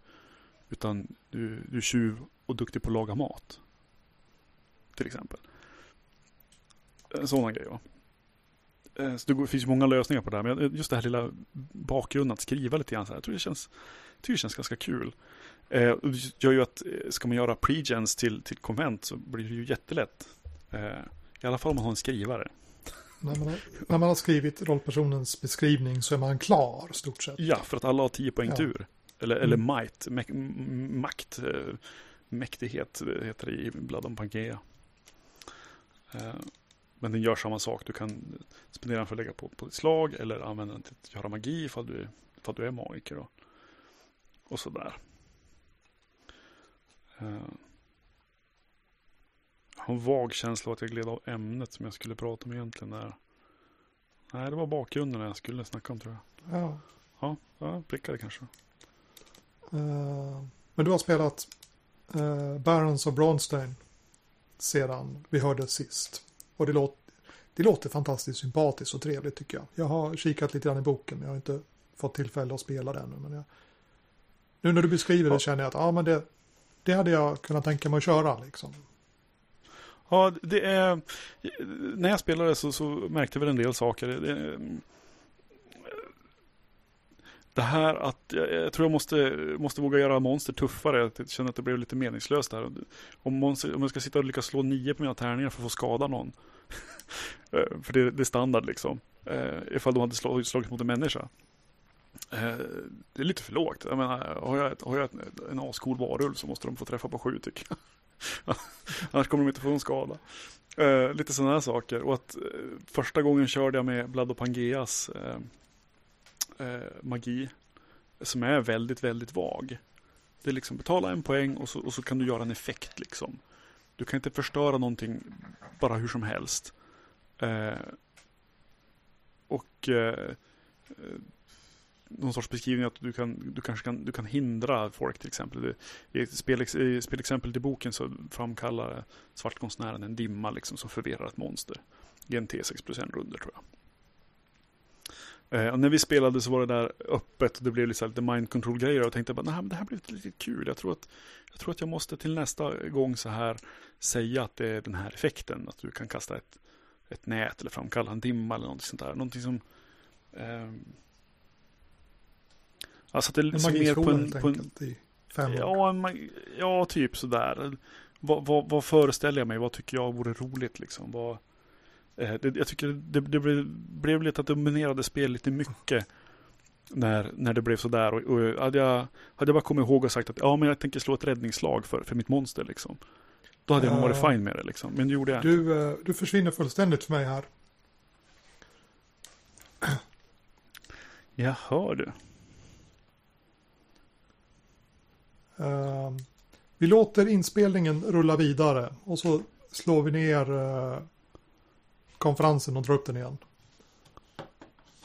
Utan du, du är tjuv och duktig på att laga mat. Till exempel. Eh, en grejer. grej va. Eh, så det finns många lösningar på det här. Men just det här lilla bakgrunden att skriva lite grann. Så här, jag tror det känns, jag det känns ganska kul. Eh, det gör ju att eh, ska man göra pregens till, till konvent så blir det ju jättelätt. I alla fall om man har en skrivare. När man, har, när man har skrivit rollpersonens beskrivning så är man klar stort sett. Ja, för att alla har 10 poäng ja. tur. Eller, eller mm. might, makt, mäktighet heter det i Blood on Pangea. Men den gör samma sak. Du kan spendera den för att lägga på, på ett slag eller använda den till att göra magi ifall du, ifall du är magiker. Då. Och sådär. Uh, jag har en vag känsla av att jag gled av ämnet som jag skulle prata om egentligen. Där. Nej, det var bakgrunden jag skulle snacka om tror jag. Ja. Ja, jag prickade kanske. Uh, men du har spelat uh, Barons of Bronstein sedan vi hörde sist. Och det låter, det låter fantastiskt sympatiskt och trevligt tycker jag. Jag har kikat lite grann i boken, men jag har inte fått tillfälle att spela den. Men jag, nu när du beskriver det känner jag att ja, men det, det hade jag kunnat tänka mig att köra. Liksom. Ja, det är... När jag spelade så, så märkte vi en del saker. Det, det här att jag, tror jag måste, måste våga göra monster tuffare. Jag känner att det blev lite meningslöst där. Om, monster, om jag ska sitta och lyckas slå nio på mina tärningar för att få skada någon. <laughs> Eh, för det, det, är standard liksom. Uh, ifall de hade slagit, slagit mot en människa. Uh, det är lite för lågt. Jag menar, har jag, har jag en ascool varulv så måste de få träffa på sju tycker jag. <laughs> Annars kommer de inte få någon skada. Uh, lite sådana här saker. Och att första gången körde jag med Blood och Pangeas eh, magi som är väldigt, väldigt vag. Det är liksom betala en poäng och så, och så kan du göra en effekt liksom. Du kan inte förstöra någonting bara hur som helst. Eh, och eh, någon sorts beskrivning att du, kan, du kanske kan, du kan hindra folk till exempel. I spel, i spelexempel i boken så framkallar svartkonstnären en dimma liksom som förvirrar ett monster. I en T6 plus en runder tror jag. Eh, när vi spelade så var det där öppet och det blev lite, lite mind control grejer och jag tänkte bara, nej men det här blev lite kul. Jag tror, att, jag tror att jag måste till nästa gång så här säga att det är den här effekten. Att du kan kasta ett, ett nät eller framkalla en dimma eller något sånt där. Någonting som... Eh, alltså att det är mer på en... På en i fem ja, en, ja, typ sådär. Vad, vad, vad föreställer jag mig? Vad tycker jag vore roligt liksom? Vad, Eh, jag tycker det, det blev, blev lite att dominerade spel lite mycket. När, när det blev sådär. Och, och hade, jag, hade jag bara kommit ihåg och sagt att ja, men jag tänker slå ett räddningsslag för, för mitt monster. Liksom. Då hade jag nog varit fine med det. Liksom. Men det gjorde jag du, inte. Eh, du försvinner fullständigt för mig här. Jag hör du. Uh, vi låter inspelningen rulla vidare och så slår vi ner uh, konferensen och dra upp den igen.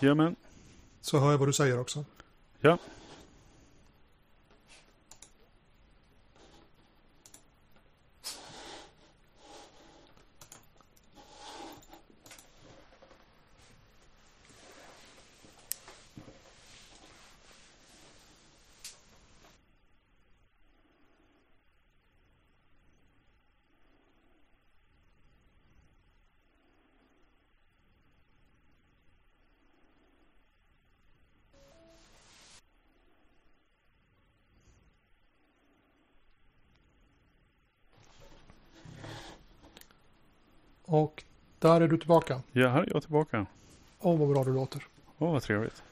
Jajamän. Så hör jag vad du säger också. Ja. Och där är du tillbaka. Ja, här är jag tillbaka. Åh, vad bra du låter. Åh, vad trevligt.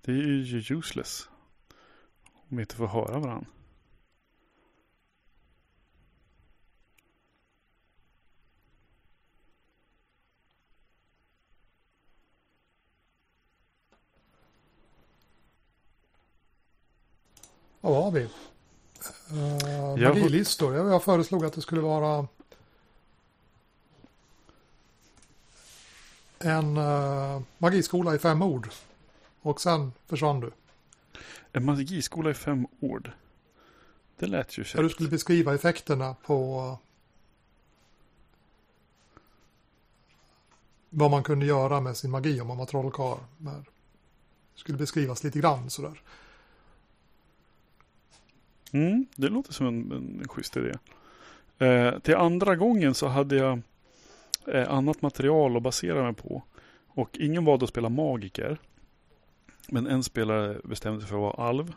Det är ju useless. Om vi inte får höra varandra. Vad har vi? Uh, magilistor. Jag, jag föreslog att det skulle vara en uh, magiskola i fem ord. Och sen försvann du. En magiskola i fem ord. Det lät ju känt. du skulle beskriva effekterna på vad man kunde göra med sin magi om man var trollkarl. Det skulle beskrivas lite grann sådär. Mm, det låter som en, en schysst idé. Eh, till andra gången så hade jag eh, annat material att basera mig på. Och ingen valde att spela magiker. Men en spelare bestämde sig för att vara alv.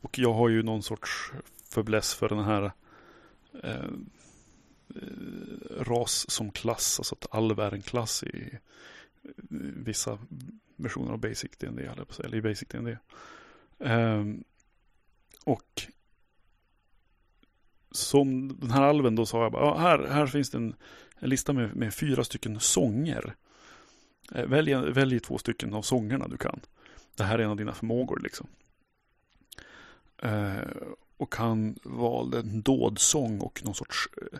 Och jag har ju någon sorts förbläss för den här eh, eh ras som klass. Alltså att alv är en klass i vissa versioner av Basic D&D eller i Basic D&D. Eh, och som den här alven då sa jag bara, ja, här, här finns det en, en lista med, med, fyra stycken sånger. Eh, välj, välj två stycken av sångerna du kan. Det här är en av dina förmågor liksom. Eh, och han valde en dådsång och någon sorts eh,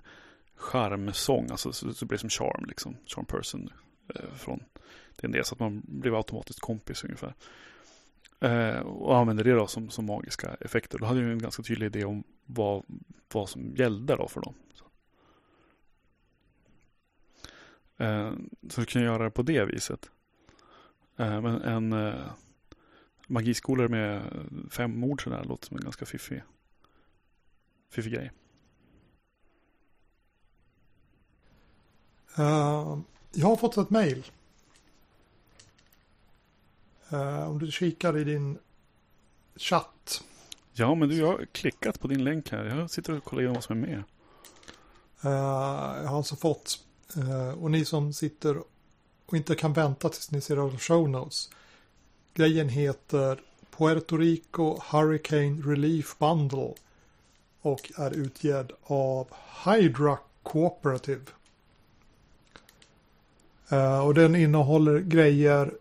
charmsång. Alltså så det som charm liksom. Charm person. Eh, från det en del. så att man blev automatiskt kompis ungefär. Eh, och använde det då som, som magiska effekter. Då hade jag en ganska tydlig idé om vad, vad som gällde då för dem. Så, eh, så du kan göra det på det viset. Eh, men en eh, magiskolor med fem ord sådär låter som en ganska fiffig, fiffig grej. Uh, jag har fått ett mejl. Uh, om du kikar i din chatt. Ja, men du, jag har klickat på din länk här. Jag sitter och kollar igenom vad som är med. Uh, jag har alltså fått, uh, och ni som sitter och inte kan vänta tills ni ser av show notes. Grejen heter Puerto Rico Hurricane Relief Bundle och är utgedd av Hydra Cooperative. Uh, och den innehåller grejer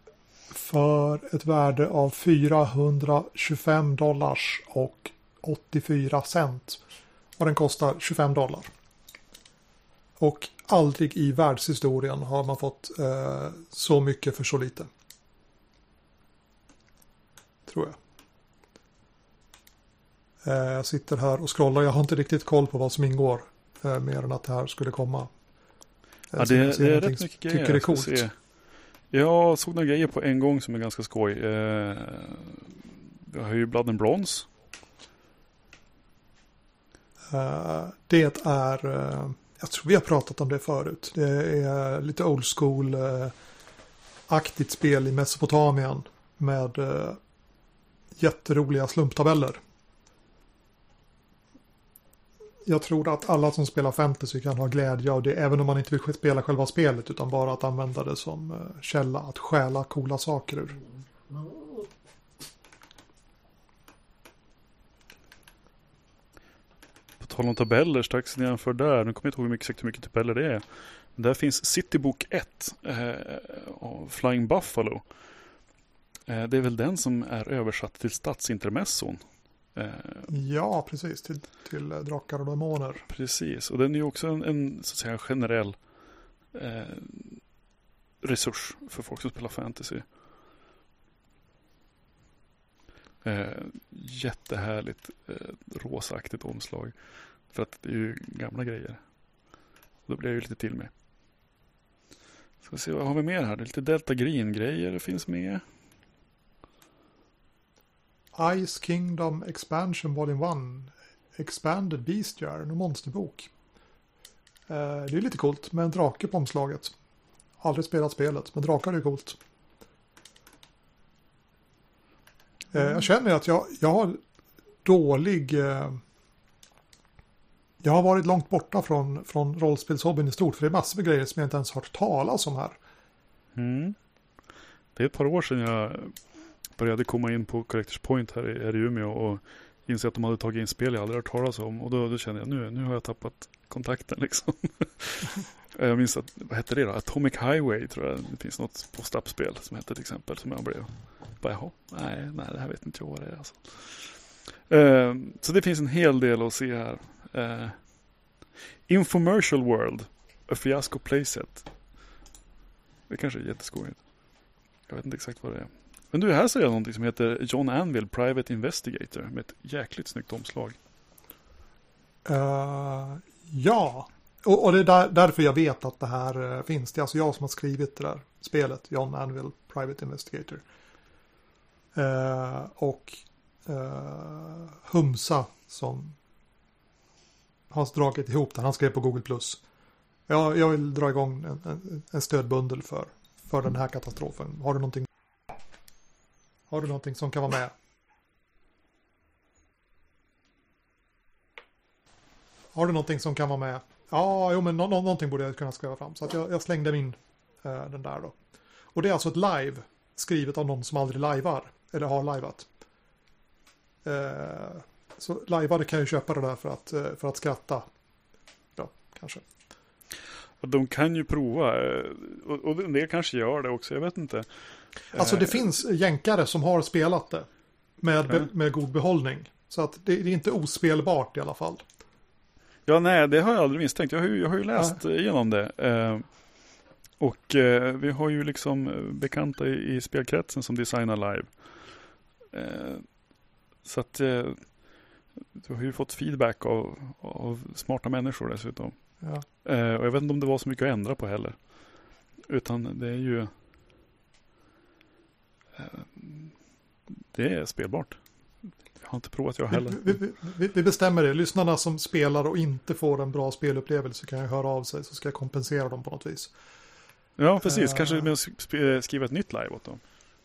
för ett värde av 425 dollars och 84 cent. Och den kostar 25 dollar. Och aldrig i världshistorien har man fått eh, så mycket för så lite. Tror jag. Eh, jag sitter här och scrollar. Jag har inte riktigt koll på vad som ingår. Eh, mer än att det här skulle komma. Ja, det, det är rätt mycket grejer. Tycker det är coolt. Jag såg några grejer på en gång som är ganska skoj. Eh, har ju Blood and Bronze. Uh, det är, uh, jag tror vi har pratat om det förut. Det är lite old school-aktigt eh, uh, spel i Mesopotamien med jätteroliga slumptabeller jag tror att alla som spelar fantasy kan ha glädje av det, även om man inte vill spela själva spelet, utan bara att använda det som eh, källa att stjäla coola saker ur. På tal om tabeller, strax nedanför där, nu kommer jag inte ihåg exakt hur mycket tabeller det är. Där finns Citybook 1 eh, av Flying Buffalo. Eh, det är väl den som är översatt till stadsintermesson. Eh, ja, precis. Till, till drakar och demoner. Precis, och den är ju också en, en så att säga, generell eh, resurs för folk som spelar fantasy. Eh, jättehärligt eh, rosaaktigt omslag. För att det är ju gamla grejer. Och då blir jag ju lite till med. Ska se, vad har vi mer här? Det är lite Delta Green-grejer finns med. Ice Kingdom Expansion Volume 1 Expanded Beastiar, en monsterbok. Eh, det är lite coolt med en drake på omslaget. Aldrig spelat spelet, men drakar är coolt. Eh, jag känner att jag, jag har dålig... Eh, jag har varit långt borta från, från rollspelshobbyn i stort, för det är massor med grejer som jag inte ens hört talas om här. Mm. Det är ett par år sedan jag började komma in på Collectors Point här i, här i Umeå och inse att de hade tagit in spel jag aldrig hört talas om. Och då, då kände jag nu, nu har jag tappat kontakten liksom. <laughs> jag minns att, vad hette det då? Atomic Highway tror jag. Det finns något post-up-spel som hette till exempel. Som jag blev, bara jaha, nej, nej det här vet inte jag vad det är alltså. Uh, så det finns en hel del att se här. Uh, Infomercial World, A Fiasco Playset. Det kanske är jätteskojigt. Jag vet inte exakt vad det är. Men du, här ser jag någonting som heter John Anvil Private Investigator med ett jäkligt snyggt omslag. Uh, ja, och, och, det är där, därför jag vet att det här eh, finns. Det är alltså jag som har skrivit det där spelet, John Anvil Private Investigator. Uh, och Humsa som har dragit ihop den. Han skrev på Google+. Plus. Jag, jag vill dra igång en, en, en stödbundel för, för den här katastrofen. Har du någonting har du någonting som kan vara med? Har du någonting som kan vara med? Ja, jo men nå någonting borde jag kunna skriva fram. Så att jag, jag slängde in eh, den där då. Och det är alltså ett live skrivet av någon som aldrig lajvar. Eller har lajvat. Eh, så lajvade kan ju köpa det där för att, eh, för att skratta. Ja, kanske. De kan ju prova. Eh, och, och det kanske gör det också. Jag vet inte. Alltså det finns jänkare som har spelat det. Med, mm. med god behållning. Så att det, det, är inte ospelbart i alla fall. Ja, nej, det har jag aldrig misstänkt. Jag har ju, jag har ju läst ja. igenom det. Eh, och eh, vi har ju liksom bekanta i, i spelkretsen som designar live. Eh, så att eh, du har ju fått feedback av, av smarta människor dessutom. Ja. Eh, och jag vet inte om det var så mycket att ändra på heller. Utan det är ju det är spelbart. Jag har inte provat jag heller. Vi, vi, vi, bestämmer det. Lyssnarna som spelar och inte får en bra spelupplevelse kan ju höra av sig så ska jag kompensera dem på något vis. Ja, precis. Uh, Kanske med att skriva ett nytt live åt dem.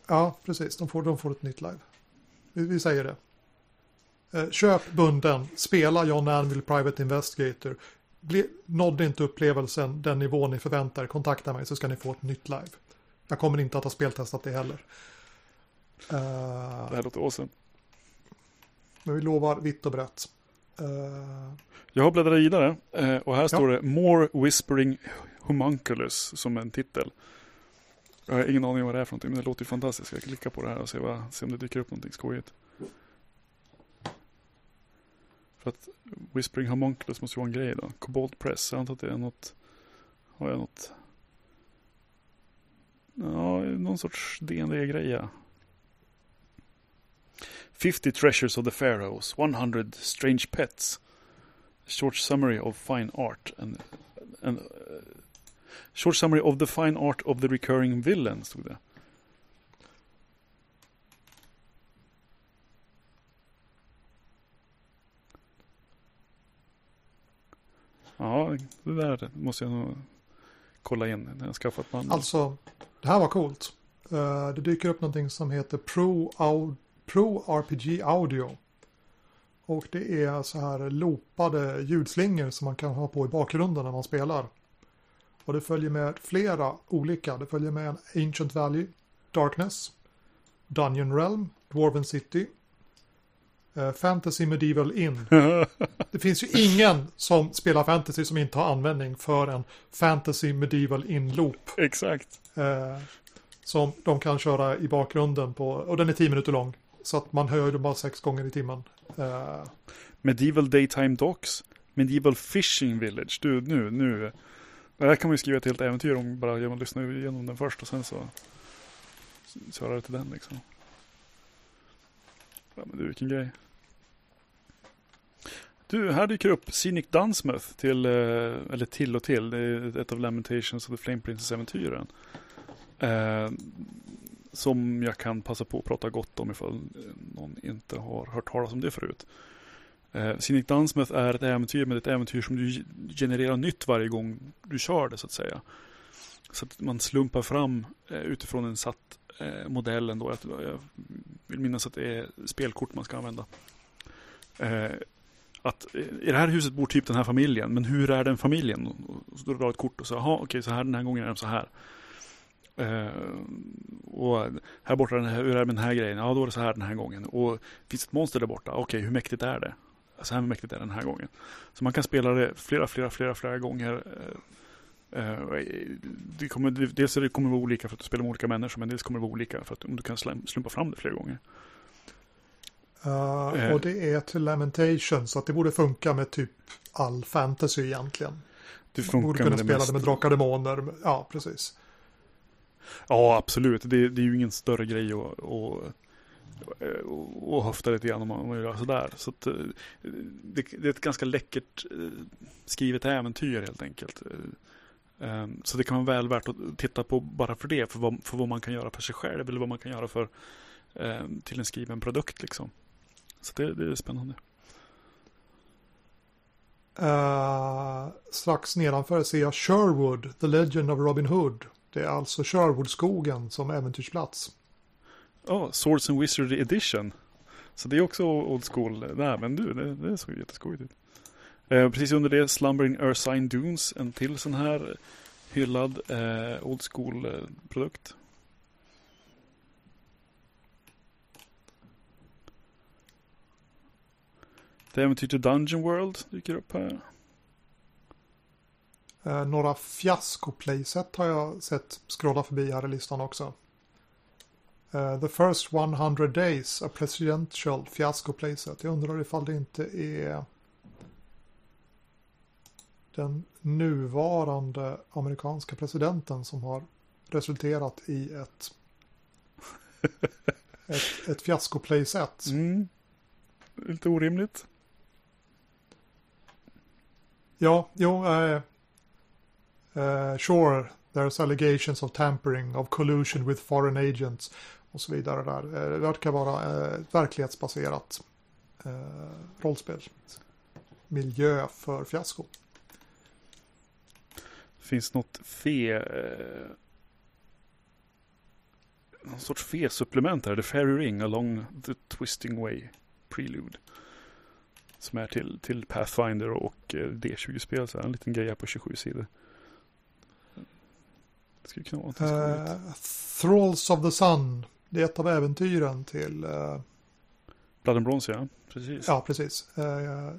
Ja, precis. De får, de får ett nytt live. Vi, vi säger det. Köp bunden, spela John Anvil Private Investigator. Bli, nådde inte upplevelsen den nivå ni förväntar kontakta mig så ska ni få ett nytt live. Jag kommer inte att ha speltestat det heller. Uh, det här låter awesome. Men vi lovar vitt och brett. Uh, jag har bläddrat vidare uh, och här står det More Whispering Homunculus som en titel. Jag har ingen aning vad det är för någonting men det låter ju fantastiskt. Jag klickar på det här och ser, vad, se om det dyker upp någonting skojigt. För att Whispering Homunculus måste ju vara en grej då. Kobold Press, jag antar att det är något. Har jag något? Ja, någon sorts DND-grej ja. 50 Treasures of the Pharaohs, 100 Strange Pets, Short Summary of Fine Art, and, and uh, Short Summary of the Fine Art of the Recurring Villain, stod det. Ja, det där måste jag nog kolla in när jag skaffat band. Alltså, det här var coolt. Uh, det dyker upp någonting som heter Pro Audio Pro RPG Audio. Och det är så här loopade ljudslingor som man kan ha på i bakgrunden när man spelar. Och det följer med flera olika. Det följer med en Ancient Valley, Darkness, Dungeon Realm, Dwarven City, uh, Fantasy Medieval Inn. <laughs> det finns ju ingen som spelar fantasy som inte har användning för en Fantasy Medieval Inn-loop. Exakt. Uh, som de kan köra i bakgrunden på, och den är tio minuter lång. Så att man hör ju bara sex gånger i timmen. Uh... Medieval Daytime Docks. Medieval Fishing Village. Du, nu, nu. Det här kan man ju skriva ett helt äventyr om bara genom att lyssna igenom den först och sen så köra det till den liksom. Ja, men du, vilken grej. Du, här dyker upp Scenic Dunsmouth till, eh, eller till och till, det är ett av Lamentations of the Flame Princess-äventyren. Eh, som jag kan passa på att prata gott om ifall eh, någon inte har hört talas om det förut. Eh, Scenic Dunsmith är ett äventyr med ett äventyr som du genererar nytt varje gång du kör det så att säga. Så att man slumpar fram eh, utifrån en satt eh, modell ändå. Jag vill minnas att det är spelkort man ska använda. Eh, att eh, i det här huset bor typ den här familjen, men hur är den familjen? Och så drar du ett kort och så, jaha, okej, så här den här gången är de så här. Eh, och här borta, hur är det med den här grejen? Ja, då är det så här den här gången. Och finns ett monster där borta? Okej, okay, hur mäktigt är det? Så här mäktigt är det den här gången. Så man kan spela det flera, flera, flera, flera gånger. Eh, eh det kommer, dels det kommer vara olika för att du spelar med olika människor, men dels kommer det vara olika för att du kan slumpa fram det flera gånger. Uh, och det är till Lamentation, så att det borde funka med typ all fantasy egentligen. Det funkar borde kunna med spela det med drakar och demoner. Ja, precis. Ja, absolut. Det, det är ju ingen större grej att, att, att höfta lite grann om man, gör sådär. Så att, eh, det, det, är ett ganska läckert eh, skrivet äventyr helt enkelt. Eh, ehm, så det kan vara väl värt att titta på bara för det, för vad, för vad man kan göra för sig själv eller vad man kan göra för till en skriven produkt liksom. Så det, det är spännande. Uh, strax nedanför ser jag Sherwood, The Legend of Robin Hood. Det är alltså Sherwoodskogen som äventyrsplats. Ja, oh, Swords and Wizardry Edition. Så det är också old school. Nej, men du, det, det såg jätteskojigt ut. Eh, precis under det Slumbering Ursine Dunes, en till sån här hyllad eh, old School-produkt. Eh, The äventyr till Dungeon World dyker upp här. Eh, några fiasko-playset har jag sett scrolla förbi här i listan också. Uh, the first 100 days, a presidential fiasko playset. Jag undrar ifall det inte är den nuvarande amerikanska presidenten som har resulterat i ett, <laughs> ett, ett fiasko-playset. Mm. Lite orimligt. Ja, jo, uh, uh, sure, there's allegations of tampering, of collusion with foreign agents och så vidare där. Uh, det verkar vara uh, verklighetsbaserat uh, rollspel. Miljö för fiasko. Finns något fe... Uh, någon sorts fe-supplement här. The Fairy Ring along the twisting way. Prelude. Som är till, till Pathfinder och D20-spel. Så en liten grej här på 27 sidor. Det skulle kunna vara uh, Thralls of the Sun. Det är ett av äventyren till... Uh... Blood and Bronze, ja. Precis. Ja, precis. Uh,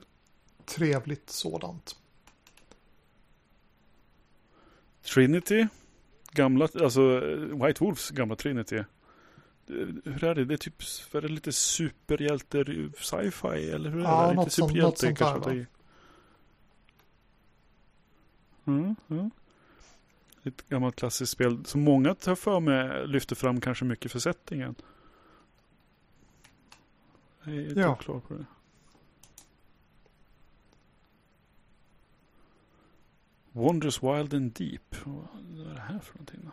trevligt sådant. Trinity. Gamla, alltså White Wolves gamla Trinity hur är det? Det är typ, är det lite superhjälte sci-fi eller hur är ja, det? Lite superhjälte sånt, kanske? Där, mm, mm. Ett gammalt klassiskt spel som många tar för mig lyfter fram kanske mycket för settingen. Jag är ja. klar på det. Wonders Wild and Deep. Vad är det här för någonting då?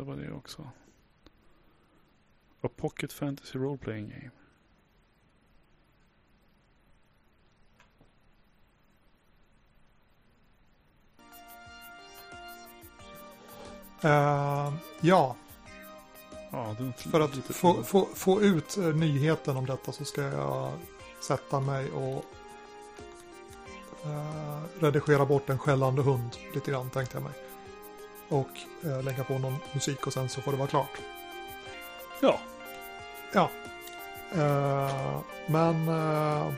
titta på det också. A Pocket Fantasy Role Playing Game. Uh, ja. ja För att få, få, få, ut uh, nyheten om detta så ska jag sätta mig och uh, redigera bort en skällande hund lite grann tänkte jag mig och eh, lägga på någon musik och sen så får det vara klart. Ja. Ja. Eh, men eh,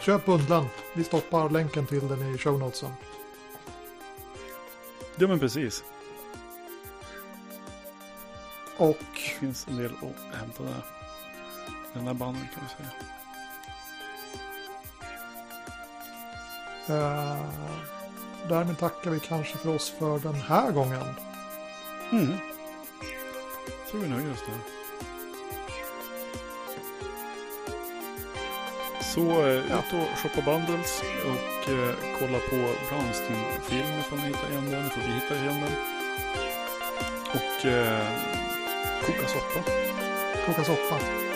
köp bundlen. Vi stoppar länken till den i show notesen. Ja men precis. Och... Det finns en del att hämta där. Den här banden kan vi säga. Uh, därmed tackar vi kanske för oss för den här gången. Mm. Tror vi nöjer oss där. Så eh, ja. ut och shoppa bundles och eh, kolla på Brownstein-film ifall ni hittar igen den. För vi hittar igen den. Och eh, koka soppa. Koka soppa.